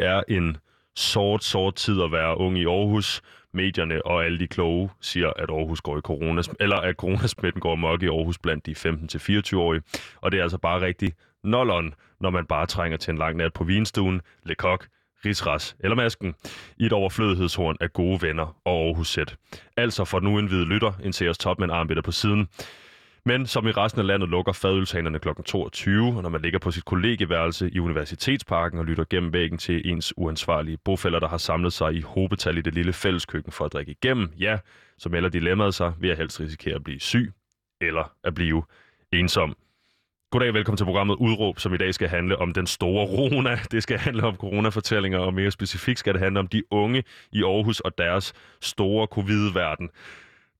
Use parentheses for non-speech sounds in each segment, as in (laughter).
Det er en sort, sort tid at være ung i Aarhus. Medierne og alle de kloge siger, at Aarhus går i corona, eller at coronasmitten går mok i Aarhus blandt de 15-24-årige. Og det er altså bare rigtig nollon, når man bare trænger til en lang nat på vinstuen, Le Coq, Rigsras eller Masken i et overflødighedshorn af gode venner og Aarhus Sæt. Altså for nu en hvide lytter, en seers top med en armbitter på siden. Men som i resten af landet lukker fadølshanerne kl. 22, og når man ligger på sit kollegeværelse i Universitetsparken og lytter gennem væggen til ens uansvarlige bofælder, der har samlet sig i hobetal i det lille fælleskøkken for at drikke igennem, ja, så melder dilemmaet sig ved at helst risikere at blive syg eller at blive ensom. Goddag og velkommen til programmet Udråb, som i dag skal handle om den store corona. Det skal handle om coronafortællinger, og mere specifikt skal det handle om de unge i Aarhus og deres store covid-verden.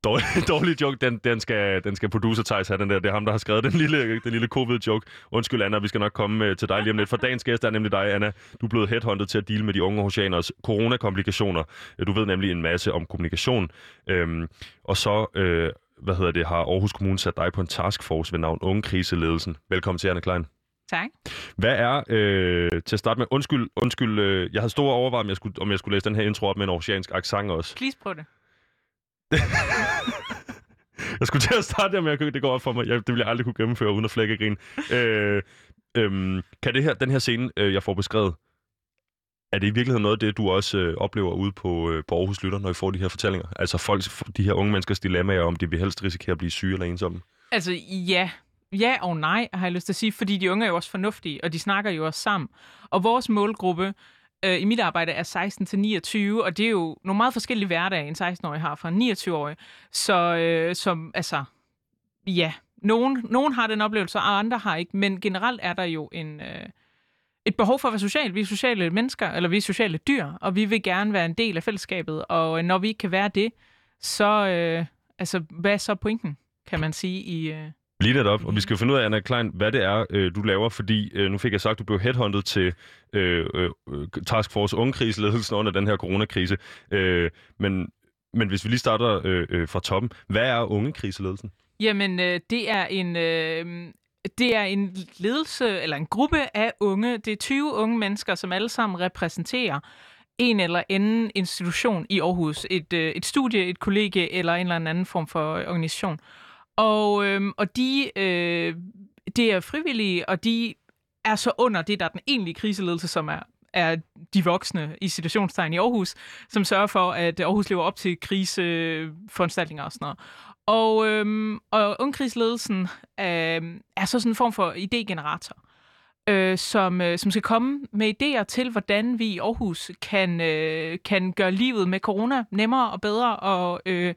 Dårlig, (laughs) dårlig joke, den, den, skal, den skal producer Thijs have, den der. Det er ham, der har skrevet den lille, den lille covid-joke. Undskyld, Anna, vi skal nok komme øh, til dig lige om lidt. For dagens gæst er nemlig dig, Anna. Du er blevet headhunted til at deale med de unge oceaners coronakomplikationer. Du ved nemlig en masse om kommunikation. Øhm, og så øh, hvad hedder det, har Aarhus Kommune sat dig på en taskforce ved navn Unge Kriseledelsen. Velkommen til, Anna Klein. Tak. Hvad er, øh, til at starte med, undskyld, undskyld øh, jeg havde store overvejet, om jeg, skulle, om jeg skulle læse den her intro op med en oceansk accent også. Please prøv det jeg skulle til at starte der, med, at det går op for mig. Jeg, det ville jeg aldrig kunne gennemføre uden at flække grin. Øh, øh, kan det her, den her scene, øh, jeg får beskrevet, er det i virkeligheden noget af det, du også øh, oplever ude på, øh, på Aarhus Lytter, når I får de her fortællinger? Altså folk, de her unge menneskers dilemmaer, om de vil helst risikere at blive syge eller ensomme? Altså ja, ja og nej, har jeg lyst til at sige, fordi de unge er jo også fornuftige, og de snakker jo også sammen. Og vores målgruppe øh, i mit arbejde er 16 til 29, og det er jo nogle meget forskellige hverdage, en 16-årig har fra en 29-årig. Så øh, som, altså, ja, nogen, nogen har den oplevelse, og andre har ikke, men generelt er der jo en... Øh, et behov for at være social. Vi er sociale mennesker, eller vi er sociale dyr, og vi vil gerne være en del af fællesskabet. Og øh, når vi ikke kan være det, så øh, altså, hvad er så pointen, kan man sige, i... Øh, Lige det op, og vi skal finde ud af, Anna Klein, hvad det er, øh, du laver, fordi øh, nu fik jeg sagt, at du blev headhunted til øh, øh, Task Force Ungkriseledelsen under den her coronakrise. Øh, men, men hvis vi lige starter øh, øh, fra toppen, hvad er Ungekriseledelsen? Jamen, øh, det er en... Øh, det er en ledelse, eller en gruppe af unge. Det er 20 unge mennesker, som alle sammen repræsenterer en eller anden institution i Aarhus. Et, øh, et studie, et kollega eller en eller anden form for organisation. Og, øh, og de, øh, det er frivillige, og de er så under det, der er den egentlige kriseledelse, som er er de voksne i situationstegn i Aarhus, som sørger for, at Aarhus lever op til kriseforanstaltninger og sådan noget. Og, øhm, og ungkrigsledelsen øhm, er så sådan en form for idégenerator, øh, som, øh, som skal komme med idéer til, hvordan vi i Aarhus kan, øh, kan gøre livet med corona nemmere og bedre, og, øh,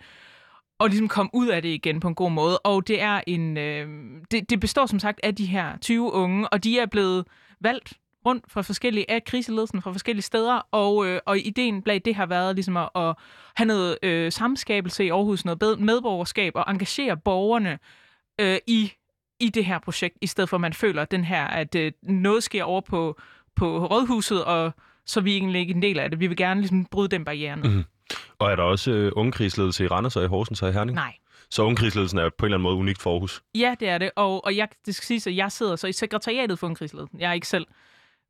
og ligesom komme ud af det igen på en god måde. Og det er en øh, det, det består som sagt af de her 20 unge, og de er blevet valgt rundt fra forskellige af kriseledelsen fra forskellige steder, og, øh, og ideen bag det har været ligesom at, at have noget øh, samskabelse i Aarhus, noget medborgerskab, og engagere borgerne øh, i, i det her projekt, i stedet for at man føler den her, at øh, noget sker over på, på rådhuset, og så er vi egentlig ikke en del af det. Vi vil gerne ligesom bryde den barriere ned. Mm. Og er der også øh, ungekrigsledelse i Randers og i Horsens og i Herning? Nej. Så ungekrigsledelsen er på en eller anden måde unikt for Aarhus? Ja, det er det. Og, og jeg, det skal sige, at jeg sidder så i sekretariatet for ungekrigsledelsen. Jeg er ikke selv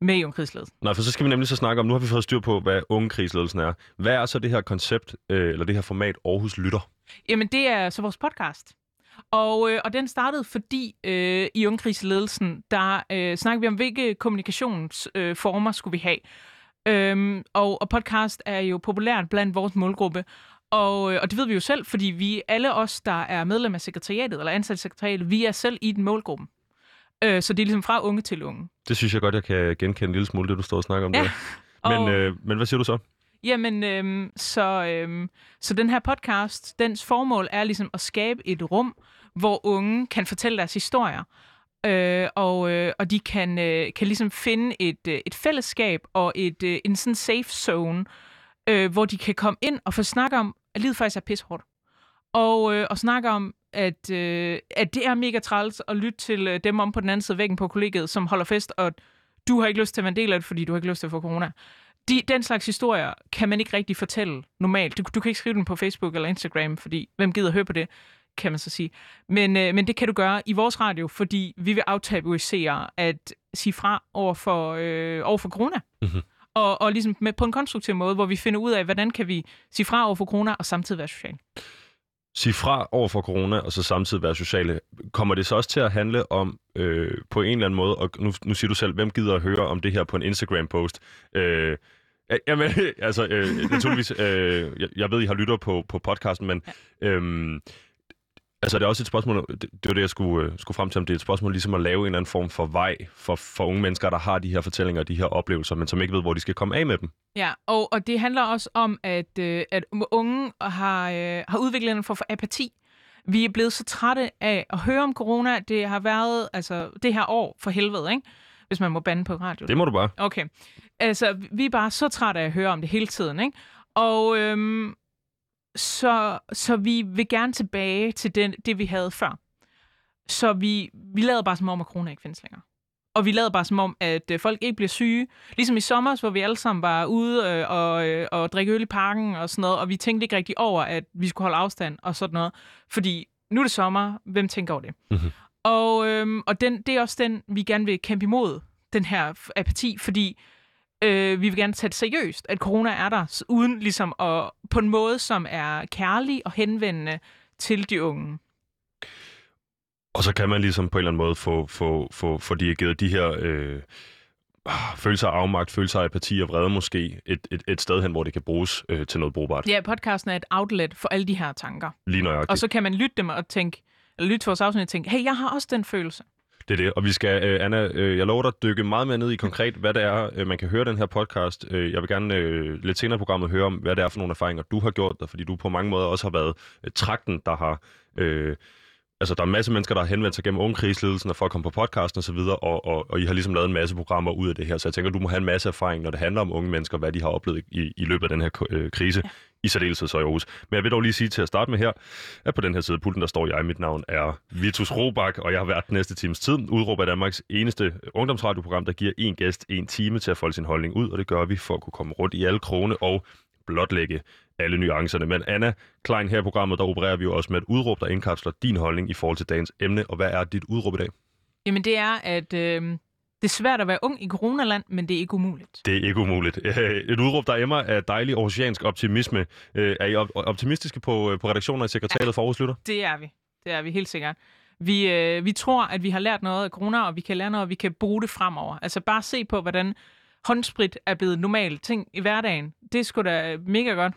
med i ungekrigsledelsen. Nej, for så skal vi nemlig så snakke om, nu har vi fået styr på, hvad ungekrigsledelsen er. Hvad er så det her koncept, øh, eller det her format, Aarhus Lytter? Jamen, det er så vores podcast. Og, øh, og den startede, fordi øh, i ungekrigsledelsen, der øh, snakker vi om, hvilke kommunikationsformer øh, skulle vi have. Øhm, og, og podcast er jo populært blandt vores målgruppe. Og, øh, og det ved vi jo selv, fordi vi alle os, der er medlem af sekretariatet, eller ansat sekretariatet, vi er selv i den målgruppe. Øh, så det er ligesom fra unge til unge. Det synes jeg godt, jeg kan genkende en lille smule, det du står og snakker om ja. der. (laughs) Men, og... øh, men hvad siger du så? Jamen, øh, så, øh, så den her podcast, dens formål er ligesom at skabe et rum, hvor unge kan fortælle deres historier. Øh, og, øh, og de kan, øh, kan ligesom finde et, øh, et fællesskab og et, øh, en sådan safe zone, øh, hvor de kan komme ind og få snakke om, at livet faktisk er pishårdt. Og, øh, og snakke om, at, øh, at det er mega træls at lytte til øh, dem om på den anden side af væggen på kollegiet, som holder fest, og du har ikke lyst til at være en del af det, fordi du har ikke lyst til at få corona. De, den slags historier kan man ikke rigtig fortælle normalt. Du, du kan ikke skrive den på Facebook eller Instagram, fordi hvem gider høre på det, kan man så sige. Men, øh, men det kan du gøre i vores radio, fordi vi vil aftabuisere at sige fra over for, øh, over for corona. Mm-hmm. Og, og ligesom med, på en konstruktiv måde, hvor vi finder ud af, hvordan kan vi sige fra over for corona og samtidig være social. Sige fra over for corona, og så samtidig være sociale. Kommer det så også til at handle om, øh, på en eller anden måde, og nu, nu siger du selv, hvem gider at høre om det her på en Instagram-post? Øh, Jamen, (laughs) altså, øh, naturligvis, øh, jeg, jeg ved, I har lytter på, på podcasten, men ja. Altså, det er også et spørgsmål, det, det var det, jeg skulle, øh, skulle frem til, om det er et spørgsmål ligesom at lave en eller anden form for vej for, for unge mennesker, der har de her fortællinger, de her oplevelser, men som ikke ved, hvor de skal komme af med dem. Ja, og, og det handler også om, at, øh, at unge har, øh, har udviklet en form for apati. Vi er blevet så trætte af at høre om corona. Det har været altså, det her år for helvede, ikke? hvis man må bande på radio. Det må du bare. Okay. Altså, vi er bare så trætte af at høre om det hele tiden, ikke? Og øhm, så, så vi vil gerne tilbage til den, det, vi havde før. Så vi, vi lavede bare som om, at corona ikke findes længere. Og vi lavede bare som om, at øh, folk ikke bliver syge. Ligesom i sommer, hvor vi alle sammen var ude øh, og, øh, og drikke øl i parken og sådan noget, og vi tænkte ikke rigtig over, at vi skulle holde afstand og sådan noget. Fordi nu er det sommer, hvem tænker over det? Mm-hmm. Og, øhm, og den, det er også den, vi gerne vil kæmpe imod, den her apati, fordi øh, vi vil gerne tage det seriøst, at corona er der, uden ligesom at, på en måde, som er kærlig og henvendende til de unge. Og så kan man ligesom på en eller anden måde få, få, få, få dirigeret de her øh, følelser af afmagt, følelser af apati og vrede måske et, et, et sted hen, hvor det kan bruges øh, til noget brugbart. Ja, podcasten er et outlet for alle de her tanker. Lige nøjagtigt. Og så kan man lytte dem og tænke, eller lytte til vores afsnit og tænke, hey, jeg har også den følelse. Det er det, og vi skal, øh, Anna, øh, jeg lover dig at dykke meget mere ned i konkret, hvad det er, øh, man kan høre den her podcast. Øh, jeg vil gerne øh, lidt senere i programmet høre om, hvad det er for nogle erfaringer, du har gjort dig, fordi du på mange måder også har været øh, trakten, der har... Øh, altså, der er en masse mennesker, der har henvendt sig gennem ungekrigsledelsen for at komme på podcasten osv., og, og, og, og I har ligesom lavet en masse programmer ud af det her, så jeg tænker, du må have en masse erfaring, når det handler om unge mennesker, hvad de har oplevet i, i løbet af den her øh, krise. Ja i særdeleshed så i Aarhus. Men jeg vil dog lige sige til at starte med her, at på den her side af pulten, der står jeg. Mit navn er Vitus Robak, og jeg har været den næste times tid. Udråb af Danmarks eneste ungdomsradioprogram, der giver en gæst en time til at folde sin holdning ud, og det gør vi for at kunne komme rundt i alle krone og blotlægge alle nuancerne. Men Anna Klein her i programmet, der opererer vi jo også med et udråb, der indkapsler din holdning i forhold til dagens emne. Og hvad er dit udråb i dag? Jamen det er, at øh, det er svært at være ung i coronaland, men det er ikke umuligt. Det er ikke umuligt. (laughs) Et udråb, der emmer af dejlig oceansk optimisme. Øh, er I optimistiske på, øh, på redaktioner i sekretariatet ja, for Aarhus Lytter? Det er vi. Det er vi helt sikkert. Vi, øh, vi tror, at vi har lært noget af corona, og vi kan lære noget, og vi kan bruge det fremover. Altså bare se på, hvordan håndsprit er blevet normal ting i hverdagen. Det er sgu da mega godt.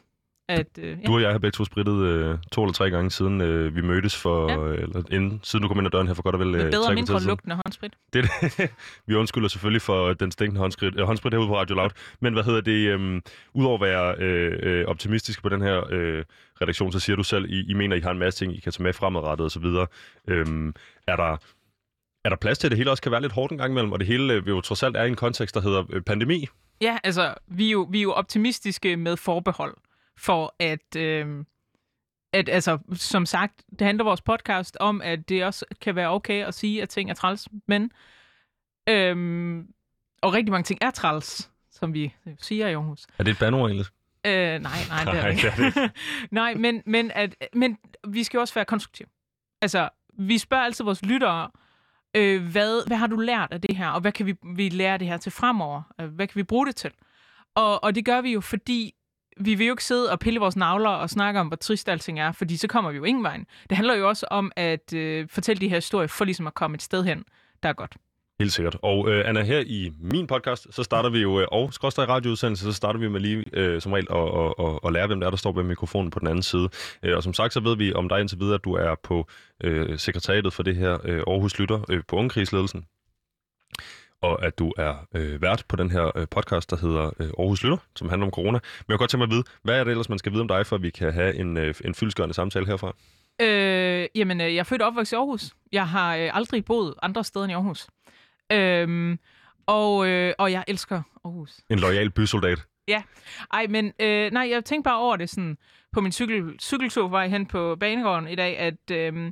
At, øh, ja. Du og jeg har begge to sprittet øh, to eller tre gange siden øh, vi mødtes for, ja. øh, eller inden, siden du kom ind ad døren her for godt og vel øh, bedre mindre lugtende håndsprit. (laughs) Det, det. vi undskylder selvfølgelig for den stinkende håndsprit, øh, håndsprit herude på Radio Loud. Men hvad hedder det, øh, udover at være øh, øh, optimistisk på den her øh, redaktion, så siger du selv, I, I mener, I har en masse ting, I kan tage med fremadrettet osv. Øh, er der er der plads til, at det hele også kan være lidt hårdt en gang imellem, og det hele øh, jo trods alt er i en kontekst, der hedder øh, pandemi? Ja, altså, vi er jo, vi er jo optimistiske med forbehold for at... Øh, at altså, som sagt, det handler vores podcast om, at det også kan være okay at sige, at ting er træls, men øhm, og rigtig mange ting er træls, som vi siger i Aarhus. Er det et bandord egentlig? Øh, nej, nej, det er (laughs) det ikke. (laughs) nej, men, men, at, men vi skal også være konstruktive. Altså, vi spørger altid vores lyttere, øh, hvad, hvad har du lært af det her, og hvad kan vi, vi lære det her til fremover? Øh, hvad kan vi bruge det til? Og, og det gør vi jo, fordi vi vil jo ikke sidde og pille vores navler og snakke om, hvor trist alting er, fordi så kommer vi jo ingen vejen. Det handler jo også om at øh, fortælle de her historier, for ligesom at komme et sted hen, der er godt. Helt sikkert. Og øh, Anna, her i min podcast, så starter vi jo, øh, og skråstrej radioudsendelse, så starter vi med lige øh, som regel at, at, at, at lære, hvem der er, der står ved mikrofonen på den anden side. Øh, og som sagt, så ved vi om dig indtil videre, at du er på øh, sekretariatet for det her øh, Aarhus Lytter øh, på Ungkrigsledelsen og at du er øh, vært på den her øh, podcast, der hedder øh, Aarhus Lytter, som handler om corona. Men jeg kan godt tænke mig at vide, hvad er det ellers, man skal vide om dig, for at vi kan have en, øh, en fyldskørende samtale herfra? Øh, jamen, øh, jeg er født og opvokset i Aarhus. Jeg har øh, aldrig boet andre steder end i Aarhus. Øh, og, øh, og jeg elsker Aarhus. En lojal bysoldat. Ja. Ej, men øh, nej, jeg tænkte bare over det sådan på min cykel, cykeltur vej hen på banegården i dag, at øh,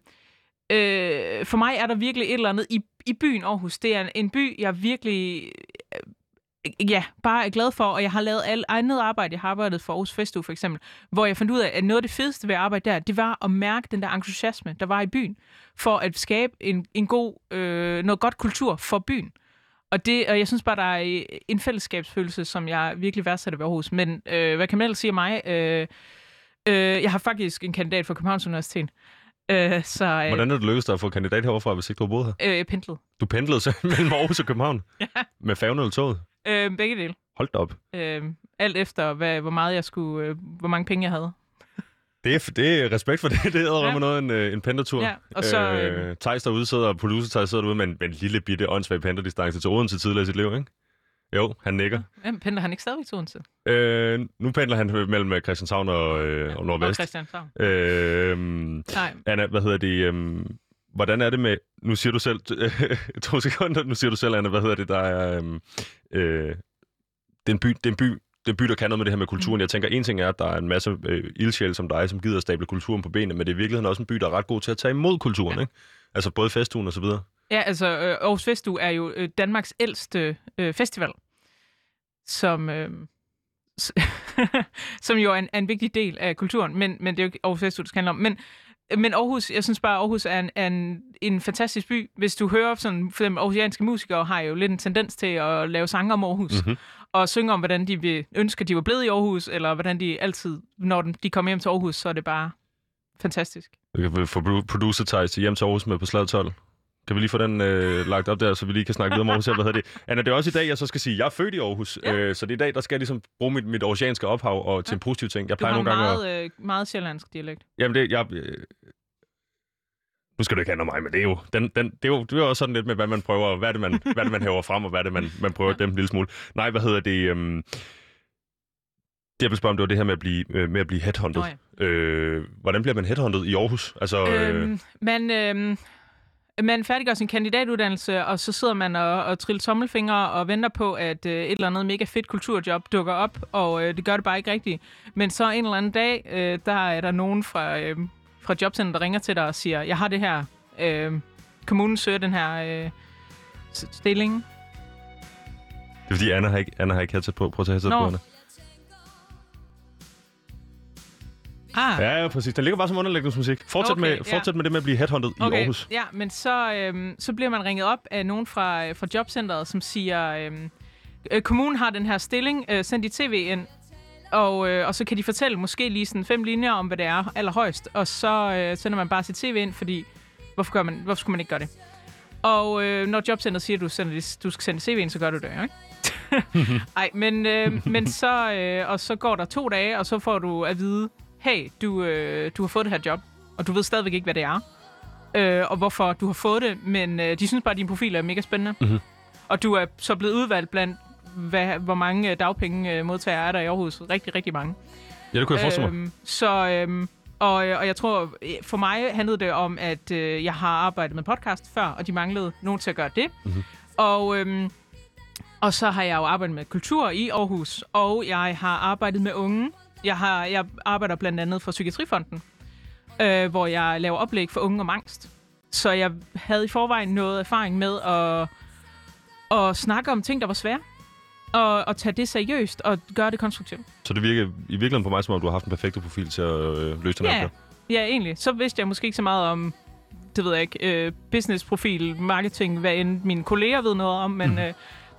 øh, for mig er der virkelig et eller andet i i byen Aarhus. Det er en by, jeg virkelig øh, ja, bare er glad for, og jeg har lavet alt andet arbejde. Jeg har arbejdet for Aarhus Festu for eksempel, hvor jeg fandt ud af, at noget af det fedeste ved at arbejde der, det var at mærke den der entusiasme, der var i byen, for at skabe en, en god, øh, noget godt kultur for byen. Og, det, og jeg synes bare, der er en fællesskabsfølelse, som jeg virkelig værdsætter ved Aarhus. Men øh, hvad kan man ellers sige mig? Øh, øh, jeg har faktisk en kandidat for Københavns Universitet. Øh, så, øh, Hvordan er det lykkedes dig at få kandidat heroverfra, hvis ikke du har boet her? Øh, jeg pendlede. Du pendlede så (laughs) mellem Aarhus og København? ja. Med færgen eller toget? Øh, begge dele. Hold da op. Øh, alt efter, hvad, hvor meget jeg skulle, øh, hvor mange penge jeg havde. Det er, det er respekt for (laughs) det. Det er ja. noget en, øh, en pendlertur. Ja, og så... Øh, øh Thijs derude sidder, og producer Thijs sidder derude med en, med en lille bitte åndssvag pendlerdistance til Odense tidligere i sit liv, ikke? Jo, han nikker. Hvem pendler han ikke stadigvæk til Odense? Øh, nu pendler han mellem øh, Christianshavn og, øh, og Nordvest. Og Christianshavn. Øh, Nej. Anna, hvad hedder det? Øh, hvordan er det med... Nu siger du selv... (laughs) to sekunder. Nu siger du selv, Anna, hvad hedder det? Der er... Øh, øh, det er en by, det er en by det er by, der kan noget med det her med kulturen. Mm. Jeg tænker, en ting er, at der er en masse øh, ildsjæl som dig, som gider at stable kulturen på benene, men det er i virkeligheden også en by, der er ret god til at tage imod kulturen, ja. ikke? Altså både festugen og så videre. Ja, altså øh, Aarhus Festuge er jo øh, Danmarks ældste øh, festival, som, øh, (laughs) som jo er en, er en vigtig del af kulturen, men, men det er jo ikke Aarhus Festuge, det skal handle om. Men, men Aarhus, jeg synes bare, Aarhus er en, er en, en fantastisk by. Hvis du hører sådan, for eksempel aarhusianske musikere har jo lidt en tendens til at lave sange om Aarhus. Mm-hmm og synge om, hvordan de vil ønske, at de var blevet i Aarhus, eller hvordan de altid, når de kommer hjem til Aarhus, så er det bare fantastisk. Vi kan få producer Thijs hjem til Aarhus med på slag 12. Kan vi lige få den øh, lagt op der, så vi lige kan snakke videre om Aarhus her? Hvad hedder det? Anna, det er også i dag, jeg så skal sige, jeg er født i Aarhus. Ja. Øh, så det er i dag, der skal jeg ligesom bruge mit, mit aarhusianske ophav og til ja. en positiv ting. Jeg plejer du har nogle meget, gange at... øh, meget sjællandsk dialekt. Jamen, det, jeg, øh, nu skal du ikke handle om mig, men det er jo, den, den, det er jo, det er jo også sådan lidt med, hvad man prøver, hvad er det, man, (laughs) hvad er det, man hæver frem, og hvad er det, man, man prøver at dæmpe en lille smule. Nej, hvad hedder det? Øhm, det, jeg vil spørge om, det var det her med at blive, øh, med at blive headhunted. Oh, ja. øh, hvordan bliver man headhunted i Aarhus? Altså, øh... øhm, man, øh, man færdiggør sin kandidatuddannelse, og så sidder man og, og triller tommelfingre og venter på, at øh, et eller andet mega fedt kulturjob dukker op, og øh, det gør det bare ikke rigtigt. Men så en eller anden dag, øh, der er der nogen fra... Øh, fra jobcenter, der ringer til dig og siger, jeg har det her, øh, kommunen søger den her øh, stilling. Det er fordi, Anna har ikke, Anna har ikke headset på. Prøv at tage headset på, Anna. Ah. Ja, ja, præcis. Den ligger bare som underlægningsmusik. Fortsæt, okay, med, fortsæt ja. med det med at blive headhunted okay. i Aarhus. Ja, men så, øhm, så bliver man ringet op af nogen fra, fra jobcentret, som siger, øhm, øh, kommunen har den her stilling, øh, send dit tv ind, og, øh, og så kan de fortælle måske lige sådan fem linjer om, hvad det er allerhøjst, og så øh, sender man bare sit tv ind, fordi hvorfor, gør man, hvorfor skulle man ikke gøre det? Og øh, når jobcenteret siger, at du, sender, du skal sende CV ind, så gør du det, ikke? (laughs) Ej, men, øh, men så, øh, og så går der to dage, og så får du at vide, hey, du, øh, du har fået det her job, og du ved stadigvæk ikke, hvad det er, øh, og hvorfor du har fået det, men øh, de synes bare, at din profil er mega spændende. Mm-hmm. Og du er så blevet udvalgt blandt hvad, hvor mange øh, dagpengemodtagere er der i Aarhus. Rigtig, rigtig mange. Ja, det kunne jeg forestille mig. Øhm, så, øhm, og, og jeg tror, for mig handlede det om, at øh, jeg har arbejdet med podcast før, og de manglede nogen til at gøre det. Mm-hmm. Og, øhm, og så har jeg jo arbejdet med kultur i Aarhus, og jeg har arbejdet med unge. Jeg, har, jeg arbejder blandt andet for Psykiatrifonden, øh, hvor jeg laver oplæg for unge og angst. Så jeg havde i forvejen noget erfaring med at, at snakke om ting, der var svære og, og tage det seriøst og gøre det konstruktivt. Så det virker i virkeligheden på mig, som om du har haft en perfekt profil til at øh, løse den ja. Ja, egentlig. Så vidste jeg måske ikke så meget om, det ved jeg ikke, øh, business-profil, marketing, hvad end mine kolleger ved noget om, men mm. øh,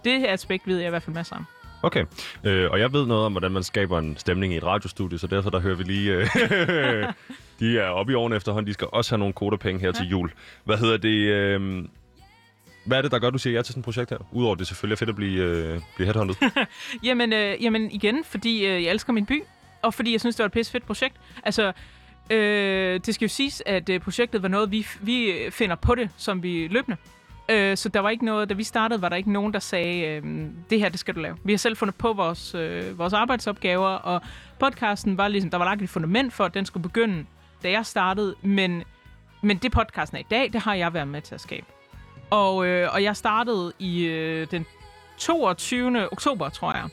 det aspekt ved jeg i hvert fald masser om. Okay, øh, og jeg ved noget om, hvordan man skaber en stemning i et radiostudie, så derfor der hører vi lige... Øh, (laughs) de er oppe i årene efterhånden, de skal også have nogle kodepenge her ja. til jul. Hvad hedder det? Øh, hvad er det, der gør, du siger ja til sådan et projekt her? Udover det selvfølgelig er fedt at blive, øh, blive headhunted. (laughs) jamen, øh, jamen igen, fordi øh, jeg elsker min by, og fordi jeg synes, det var et pisse fedt projekt. Altså, øh, det skal jo siges, at øh, projektet var noget, vi, vi finder på det, som vi løbende. Øh, så der var ikke noget, da vi startede, var der ikke nogen, der sagde, øh, det her, det skal du lave. Vi har selv fundet på vores, øh, vores arbejdsopgaver, og podcasten var ligesom, der var lagt et fundament for, at den skulle begynde, da jeg startede, men, men det podcasten er i dag, det har jeg været med til at skabe. Og, øh, og jeg startede i øh, den 22. oktober, tror jeg.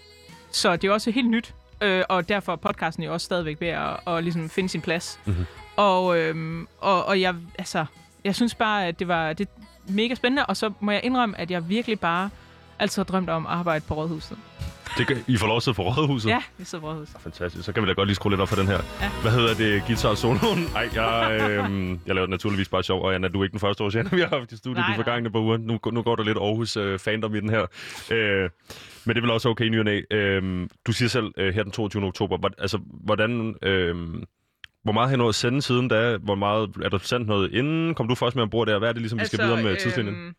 Så det er også helt nyt. Øh, og derfor er podcasten jo også stadigvæk ved at, at ligesom finde sin plads. Mm-hmm. Og, øh, og, og jeg, altså, jeg synes bare, at det var det mega spændende. Og så må jeg indrømme, at jeg virkelig bare altid har drømt om at arbejde på Rådhuset. Det kan, I får lov at på rådhuset? Ja, vi sidder på rådhuset. Fantastisk. Så kan vi da godt lige skrue lidt op for den her. Ja. Hvad hedder det? Guitar soloen? Ej, jeg, øh, jeg laver naturligvis bare sjov. Og Anna, du er ikke den første årsjænder, vi har haft i studiet Nej, de forgangne par uger. Nu, nu går der lidt Aarhus øh, fandom i den her. Øh, men det er vel også okay, ny og næ. øh, Du siger selv øh, her den 22. oktober. Altså, hvordan... Øh, hvor meget har I nået at sende siden da? Hvor meget er der sendt noget inden? Kom du først med ombord der? Hvad er det ligesom, vi skal videre med tidslinjen? øhm,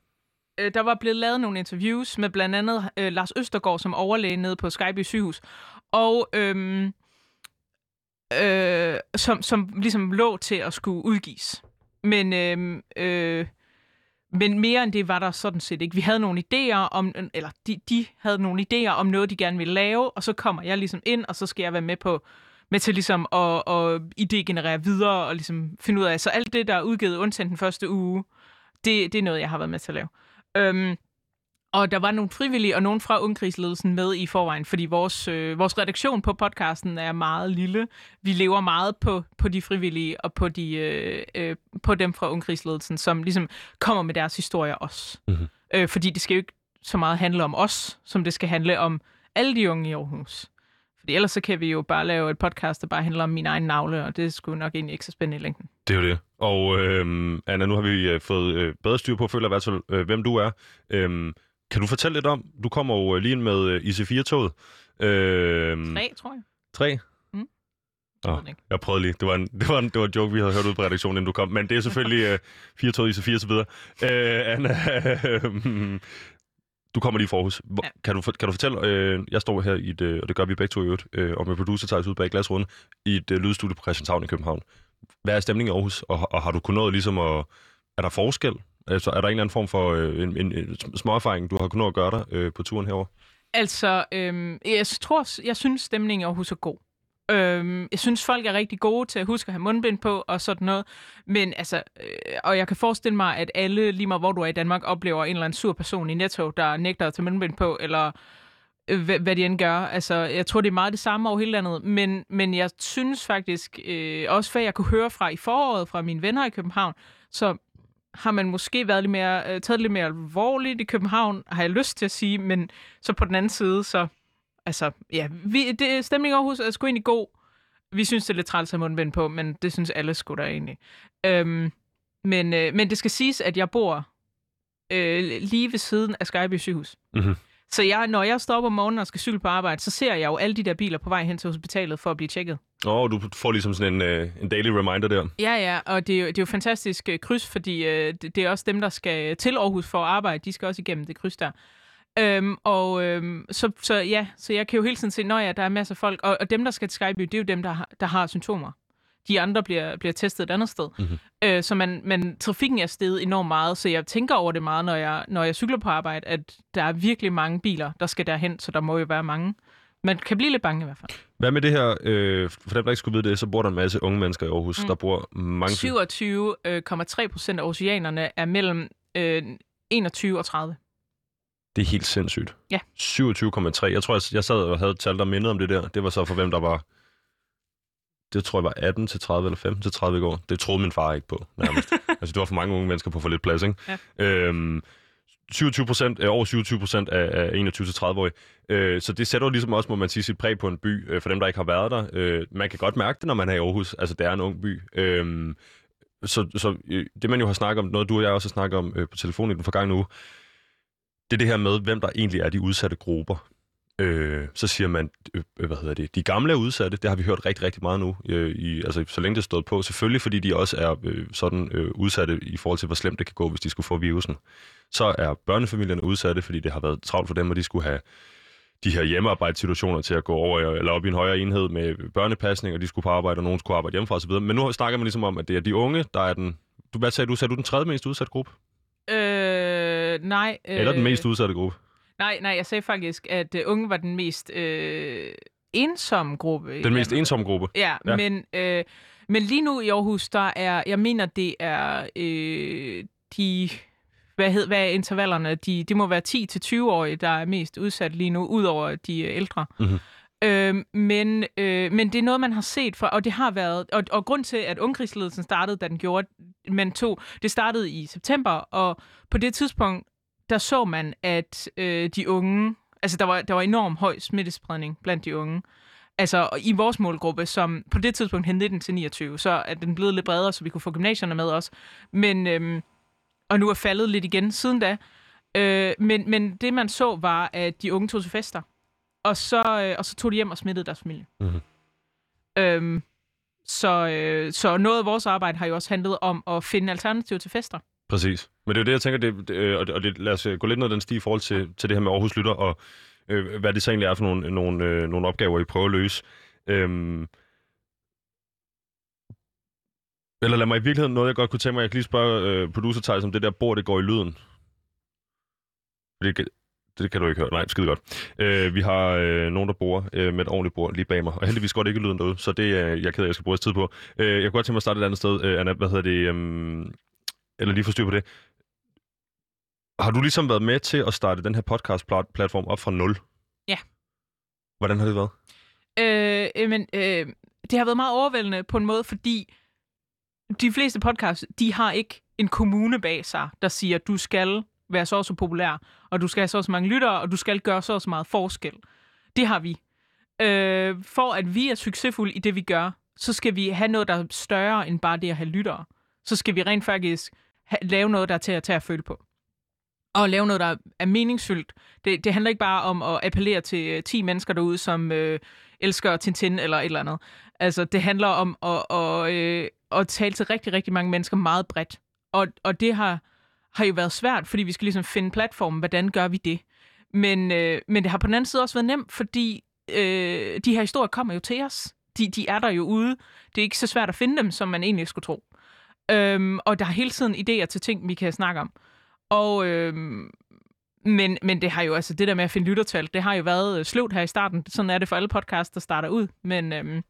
øh, der var blevet lavet nogle interviews med blandt andet øh, Lars Østergaard som overlæge nede på Skyby sygehus. Og øhm, øh, som, som ligesom lå til at skulle udgives. Men, øhm, øh, men mere end det var der sådan set ikke. Vi havde nogle idéer om, eller de, de havde nogle idéer om noget, de gerne ville lave, og så kommer jeg ligesom ind, og så skal jeg være med på med til ligesom at, at idégenerere videre og ligesom finde ud af. Så alt det, der er udgivet undtagen den første uge, det, det er noget, jeg har været med til at lave. Øhm, og der var nogle frivillige og nogle fra Ungkrigsledelsen med i forvejen, fordi vores, øh, vores redaktion på podcasten er meget lille. Vi lever meget på, på de frivillige og på, de, øh, øh, på dem fra Ungkrigsledelsen, som ligesom kommer med deres historier også. Mhm. Øh, fordi det skal jo ikke så meget handle om os, som det skal handle om alle de unge i Aarhus. Fordi ellers så kan vi jo bare lave et podcast, der bare handler om min egen navle, og det skulle nok egentlig ikke så spændende i længden. Det er jo det. Og øh, Anna, nu har vi øh, fået øh, bedre styr på, føler jeg i hvert fald, øh, hvem du er. Øh, kan du fortælle lidt om, du kommer jo øh, lige ind med øh, IC4-toget. Øh, Tre, tror jeg. Tre? Mm. Åh, Jeg prøvede lige. Det var, en, det, var en, det var en joke, vi havde hørt ud på redaktionen, inden du kom. Men det er selvfølgelig øh, fire tog IC4 og så videre. Øh, Anna, (laughs) øh, du kommer lige fra Aarhus. Hvor, Ja. kan, du, kan du fortælle, øh, jeg står her i et, øh, og det gør vi begge to i øvrigt, øh, og med producer tager os ud bag glasrunden, i et øh, lydstudie på Christianshavn i København. Hvad er stemningen i Aarhus, og, og har du kunnet noget ligesom at... Er der forskel? Altså, er der en eller anden form for øh, en, en, en små erfaring, du har kunnet gøre dig øh, på turen herover? Altså, øhm, jeg tror, jeg synes, stemningen i Aarhus er god. Øhm, jeg synes, folk er rigtig gode til at huske at have mundbind på og sådan noget. Men altså, øh, og jeg kan forestille mig, at alle, lige meget hvor du er i Danmark, oplever en eller anden sur person i Netto, der nægter at tage mundbind på, eller øh, hvad, hvad de end gør. Altså, jeg tror, det er meget det samme over hele landet. Men, men jeg synes faktisk, øh, også hvad jeg kunne høre fra i foråret fra mine venner i København, så har man måske været lidt mere, øh, taget lidt mere alvorligt i København, har jeg lyst til at sige, men så på den anden side, så altså, ja, vi, det, stemningen i Aarhus er sgu egentlig god. Vi synes, det er lidt træls at mundbind på, men det synes alle sgu da egentlig. Øhm, men, øh, men det skal siges, at jeg bor øh, lige ved siden af Skyby sygehus. Mhm. Så jeg, når jeg står op om morgenen og skal cykle på arbejde, så ser jeg jo alle de der biler på vej hen til hospitalet for at blive tjekket. Åh, oh, du får ligesom sådan en, øh, en daily reminder der. Ja, ja, og det er jo, det er jo fantastisk øh, kryds, fordi øh, det, det er også dem, der skal til Aarhus for at arbejde. De skal også igennem det kryds der. Øhm, og øhm, så, så ja, så jeg kan jo hele tiden se, når ja, der er masser af folk, og, og dem, der skal til Skyby, det er jo dem, der har, der har symptomer. De andre bliver, bliver testet et andet sted. Mhm. Øh, så man, men trafikken er steget enormt meget, så jeg tænker over det meget, når jeg, når jeg cykler på arbejde, at der er virkelig mange biler, der skal derhen, så der må jo være mange. Man kan blive lidt bange i hvert fald. Hvad med det her, øh, for dem, der ikke skulle vide det, så bor der en masse unge mennesker i Aarhus. Mm. Der bor mange... 27,3 procent af oceanerne er mellem øh, 21 og 30. Det er helt sindssygt. Ja. 27,3. Jeg tror, jeg, jeg sad og havde talt og mindet om det der. Det var så for hvem, der var... Det tror jeg var 18 til 30 eller 15 til 30 i går. Det troede min far ikke på, nærmest. (laughs) altså, det var for mange unge mennesker på for lidt plads, ikke? Ja. Øhm, 27 procent, øh, over 27 procent af, af 21-30-årige. Øh, så det sætter jo ligesom også, må man sige, sit præg på en by, øh, for dem, der ikke har været der. Øh, man kan godt mærke det, når man er i Aarhus. Altså, det er en ung by. Øh, så, så øh, det, man jo har snakket om, noget du og jeg også har snakket om øh, på telefonen i den forgangne uge, det er det her med, hvem der egentlig er de udsatte grupper. Øh, så siger man, øh, hvad hedder det, de gamle er udsatte, det har vi hørt rigtig, rigtig meget nu, øh, i, altså så længe det stod på. Selvfølgelig fordi de også er øh, sådan øh, udsatte i forhold til, hvor slemt det kan gå, hvis de skulle få virusen. Så er børnefamilierne udsatte, fordi det har været travlt for dem, at de skulle have de her hjemmearbejdssituationer til at gå over øh, eller op i en højere enhed med børnepasning, og de skulle på arbejde, og nogen skulle arbejde hjemmefra osv. Men nu snakker man ligesom om, at det er de unge, der er den... Du, hvad sagde du? Sagde du den tredje mest udsatte gruppe? Øh, nej. Øh, Eller den mest udsatte gruppe? Nej, nej, jeg sagde faktisk, at uh, unge var den mest øh, ensomme gruppe. Den mest ensomme gruppe? Ja, Ja. Men, øh, men lige nu i Aarhus, der er, jeg mener, det er øh, de, hvad, hed, hvad er intervallerne? De, det må være 10-20-årige, der er mest udsat lige nu, udover de øh, ældre. Mhm. Øh, men, øh, men det er noget, man har set, for, og det har været, og, og grund til, at Ungkrigsledelsen startede, da den gjorde, men to, det startede i september, og på det tidspunkt, der så man, at øh, de unge, altså der var, der var enorm høj smittespredning blandt de unge. Altså i vores målgruppe, som på det tidspunkt hed 19 til 29, så er den blevet lidt bredere, så vi kunne få gymnasierne med os. Men, øhm, og nu er faldet lidt igen siden da. Øh, men, men det man så var, at de unge tog til fester. Og så, øh, og så tog de hjem og smittede deres familie. Mhm. Øhm, så, øh, så noget af vores arbejde har jo også handlet om at finde alternativer til fester. Præcis. Men det er jo det, jeg tænker, det, det, øh, og, det, og det, lad os øh, gå lidt ned ad den sti i forhold til, til det her med Aarhus Lytter, og øh, hvad det så egentlig er for nogle, nogle, øh, nogle opgaver, I prøver at løse. Øhm, eller lad mig i virkeligheden noget, jeg godt kunne tænke mig, jeg kan lige spørge øh, producer Thijs, om det der bord, det går i lyden. Det, det kan du ikke høre. Nej, skide godt. Øh, vi har øh, nogen, der bor øh, med et ordentligt bord lige bag mig, og heldigvis går det ikke i lyden derude, så det øh, er jeg ked af, jeg skal bruge tid på. Øh, jeg kunne godt tænke mig at starte et andet sted. Øh, Anna, hvad hedder det? øh, eller lige få styr på det. Har du ligesom været med til at starte den her podcast-platform op fra nul? Ja. Hvordan har det været? Øh, øh, men øh, det har været meget overvældende på en måde, fordi de fleste podcasts, de har ikke en kommune bag sig, der siger, du skal være så og så populær, og du skal have så og så mange lyttere, og du skal gøre så og så meget forskel. Det har vi. Øh, for at vi er succesfulde i det, vi gør, så skal vi have noget, der er større end bare det at have lyttere. Så skal vi rent faktisk ha- lave noget, der er til at tage at føle på at lave noget, der er meningsfyldt. Det, det handler ikke bare om at appellere til øh, 10 mennesker derude, som øh, elsker Tintin eller et eller andet. Altså, det handler om at, at, øh, at tale til rigtig, rigtig mange mennesker meget bredt. Og, og det har, har jo været svært, fordi vi skal ligesom finde platformen, hvordan gør vi det? Men, øh, men det har på den anden side også været nemt, fordi øh, de her historier kommer jo til os. De, de er der jo ude. Det er ikke så svært at finde dem, som man egentlig skulle tro. Øhm, og der er hele tiden idéer til ting, vi kan snakke om. Og, øhm, men, men det har jo altså det der med at finde lyttertal, det har jo været øh, sløvt her i starten. Sådan er det for alle podcasts, der starter ud. Men, øhm,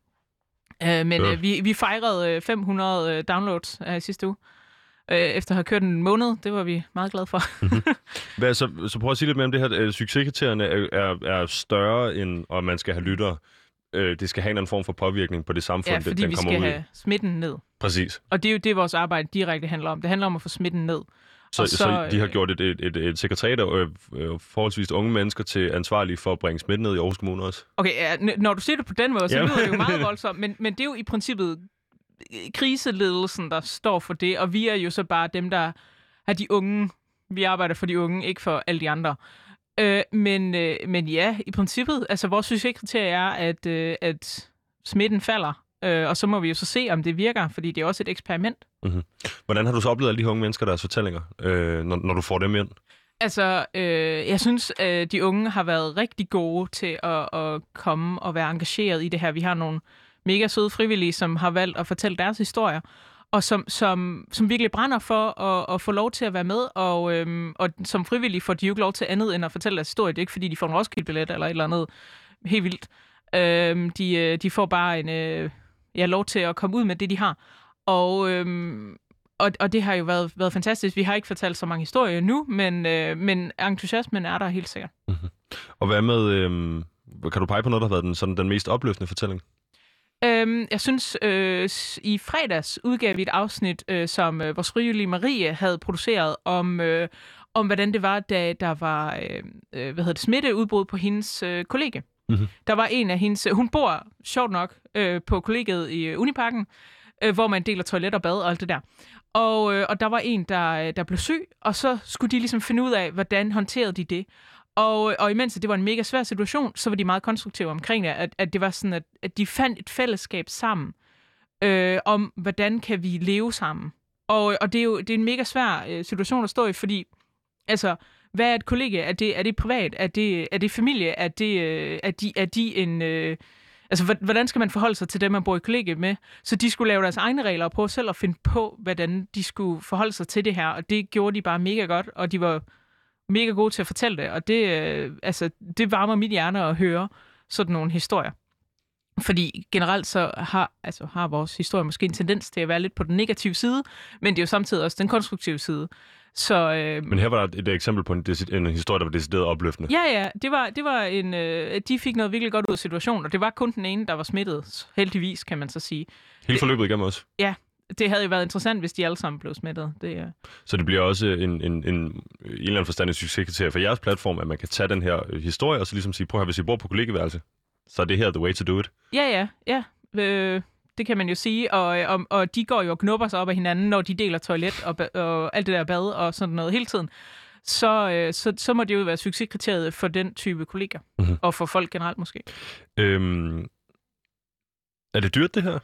øh, men øh, vi, vi fejrede øh, 500 øh, downloads her i sidste uge. Øh, efter at have kørt en måned. Det var vi meget glade for. (laughs) Hvad, så, så prøv at sige lidt mere om det her. Øh, Succeskriterierne er, er, er større end, at man skal have lyttere. Øh, det skal have en anden form for påvirkning på det samfund, ja, det, fordi den vi kommer skal ud i. have smitten ned. Præcis. Og det er jo det, vores arbejde direkte handler om. Det handler om at få smitten ned. Så, så, så, de har øh, gjort et, et, et, et sekretariat af øh, øh, forholdsvis unge mennesker til ansvarlige for at bringe smitten ned i Aarhus Kommune også. Okay, ja, når du siger det på den måde, så lyder det jo meget (laughs) voldsomt, men, men det er jo i princippet øh, kriseledelsen, der står for det, og vi er jo så bare dem, der er de unge. Vi arbejder for de unge, ikke for alle de andre. Øh, men, øh, men ja, i princippet, altså vores succeskriterie er, at, øh, at smitten falder, øh, og så må vi jo så se, om det virker, fordi det er også et eksperiment. Mm-hmm. Hvordan har du så oplevet alle de unge mennesker, deres fortællinger, øh, når, når du får dem ind? Altså, øh, jeg synes, øh, de unge har været rigtig gode til at, at komme og være engageret i det her. Vi har nogle mega søde frivillige, som har valgt at fortælle deres historier, og som, som, som virkelig brænder for at, at få lov til at være med. Og, øhm, og som frivillige får de jo ikke lov til andet end at fortælle deres historie. Det er ikke, fordi de får en Roskilde-billet eller et eller andet helt vildt. Øhm, de, øh, de får bare en, øh, ja, lov til at komme ud med det, de har. Og, øhm, og, og det har jo været, været fantastisk. Vi har ikke fortalt så mange historier nu, men, øh, men entusiasmen er der helt sikkert. Og hvad med, øh, kan du pege på noget, der har været den, sådan, den mest opløftende fortælling? Øhm, jeg synes, øh, i fredags udgav vi et afsnit, øh, som øh, vores frivillige Marie havde produceret om, øh, om hvordan det var, da der var øh, øh, hvad hedder det, smitteudbrud på hendes øh, kollega. Mhm. Der var en af hendes... Hun bor, sjovt nok, øh, på kollegiet i øh, Uniparken, øh, hvor man deler toilet og bad og alt det der. Og, øh, og der var en, der, øh, der blev syg, og så skulle de ligesom finde ud af, hvordan håndterede de det. Og, øh, og imens det var en mega svær situation, så var de meget konstruktive omkring det, at, at det var sådan, at, at de fandt et fællesskab sammen øh, om, hvordan kan vi leve sammen. Og, øh, og det er jo det er en mega svær øh, situation at stå i, fordi altså, hvad er et kollega? Er det, er det privat? Er det, er det familie? Er, det, øh, er, de, er de en... Øh, altså, hvordan skal man forholde sig til dem, man bor i kollegie med? Så de skulle lave deres egne regler og prøve selv at finde på, hvordan de skulle forholde sig til det her. Og det gjorde de bare mega godt, og de var mega gode til at fortælle det. Og det, øh, altså, det varmer mit hjerne at høre sådan nogle historier. Fordi generelt så har, altså, har vores historie måske en tendens til at være lidt på den negative side, men det er jo samtidig også den konstruktive side. Så øh, Men her var der et, eksempel på en, en historie, der var decideret opløftende. Ja, ja, det var, det var en, øh, de fik noget virkelig godt ud af situationen, og det var kun den ene, der var smittet, heldigvis, kan man så sige. Hele forløbet igennem også. det havde jo været interessant, hvis de alle sammen blev smittet. Det, øh. Så det bliver også en, en, en, en eller anden forstand en succeskriterie for jeres platform, at man kan tage den her øh, historie og så ligesom sige, prøv at hvis I bor på kollegeværelse, så er det her the way to do it. Ja, ja, ja. Øh, det kan man jo sige, og, og, og de går jo og knupper sig op af hinanden, når de deler toilet og, og alt det der bad og sådan noget hele tiden. Så, øh, så, så må det jo være succeskriteriet for den type kolleger, mm-hmm. og for folk generelt måske. Øhm, er det dyrt, det her?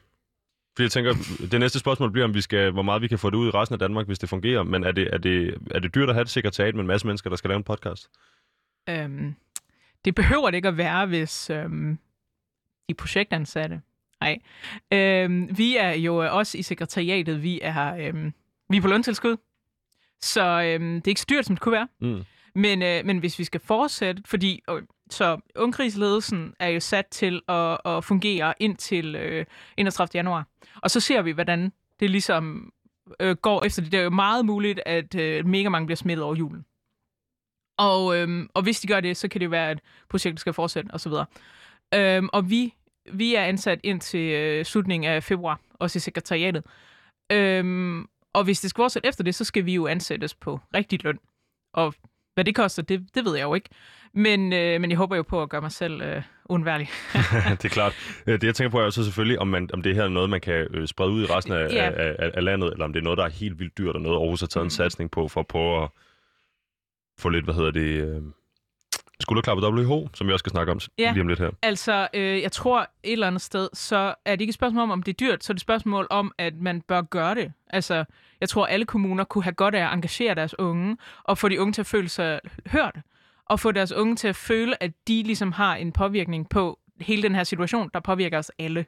Fordi jeg tænker, det næste spørgsmål bliver, om vi skal, hvor meget vi kan få det ud i resten af Danmark, hvis det fungerer. Men er det, er det, er det dyrt at have et sekretariat med en masse mennesker, der skal lave en podcast? Øhm, det behøver det ikke at være, hvis øhm, de projektansatte Nej. Øhm, vi er jo også i sekretariatet, vi er, øhm, vi er på løntilskud, så øhm, det er ikke så dyrt, som det kunne være. Mm. Men, øh, men hvis vi skal fortsætte, fordi øh, så ungkrigsledelsen er jo sat til at, at fungere indtil øh, 31. januar. Og så ser vi, hvordan det ligesom øh, går efter det. Det er jo meget muligt, at øh, mega mange bliver smittet over julen. Og, øhm, og hvis de gør det, så kan det jo være, at projektet skal fortsætte osv. Øhm, og vi vi er ansat indtil øh, slutningen af februar, også i sekretariatet. Øhm, og hvis det skal fortsætte efter det, så skal vi jo ansættes på rigtig løn. Og hvad det koster, det, det ved jeg jo ikke. Men, øh, men jeg håber jo på at gøre mig selv øh, undværlig. (laughs) (laughs) det er klart. Øh, det jeg tænker på er jo så selvfølgelig, om, man, om det her er noget, man kan øh, sprede ud i resten af, ja. af, af, af landet, eller om det er noget, der er helt vildt dyrt, og noget Aarhus har taget mm. en satsning på, for at prøve at få lidt, hvad hedder det... Øh, skulderklap af WHO, som vi også skal snakke om ja. lige om lidt her. Altså, øh, jeg tror et eller andet sted, så er det ikke et spørgsmål om, om det er dyrt, så er det et spørgsmål om, at man bør gøre det. Altså, jeg tror, alle kommuner kunne have godt af at engagere deres unge, og få de unge til at føle sig hørt, og få deres unge til at føle, at de ligesom har en påvirkning på hele den her situation, der påvirker os alle.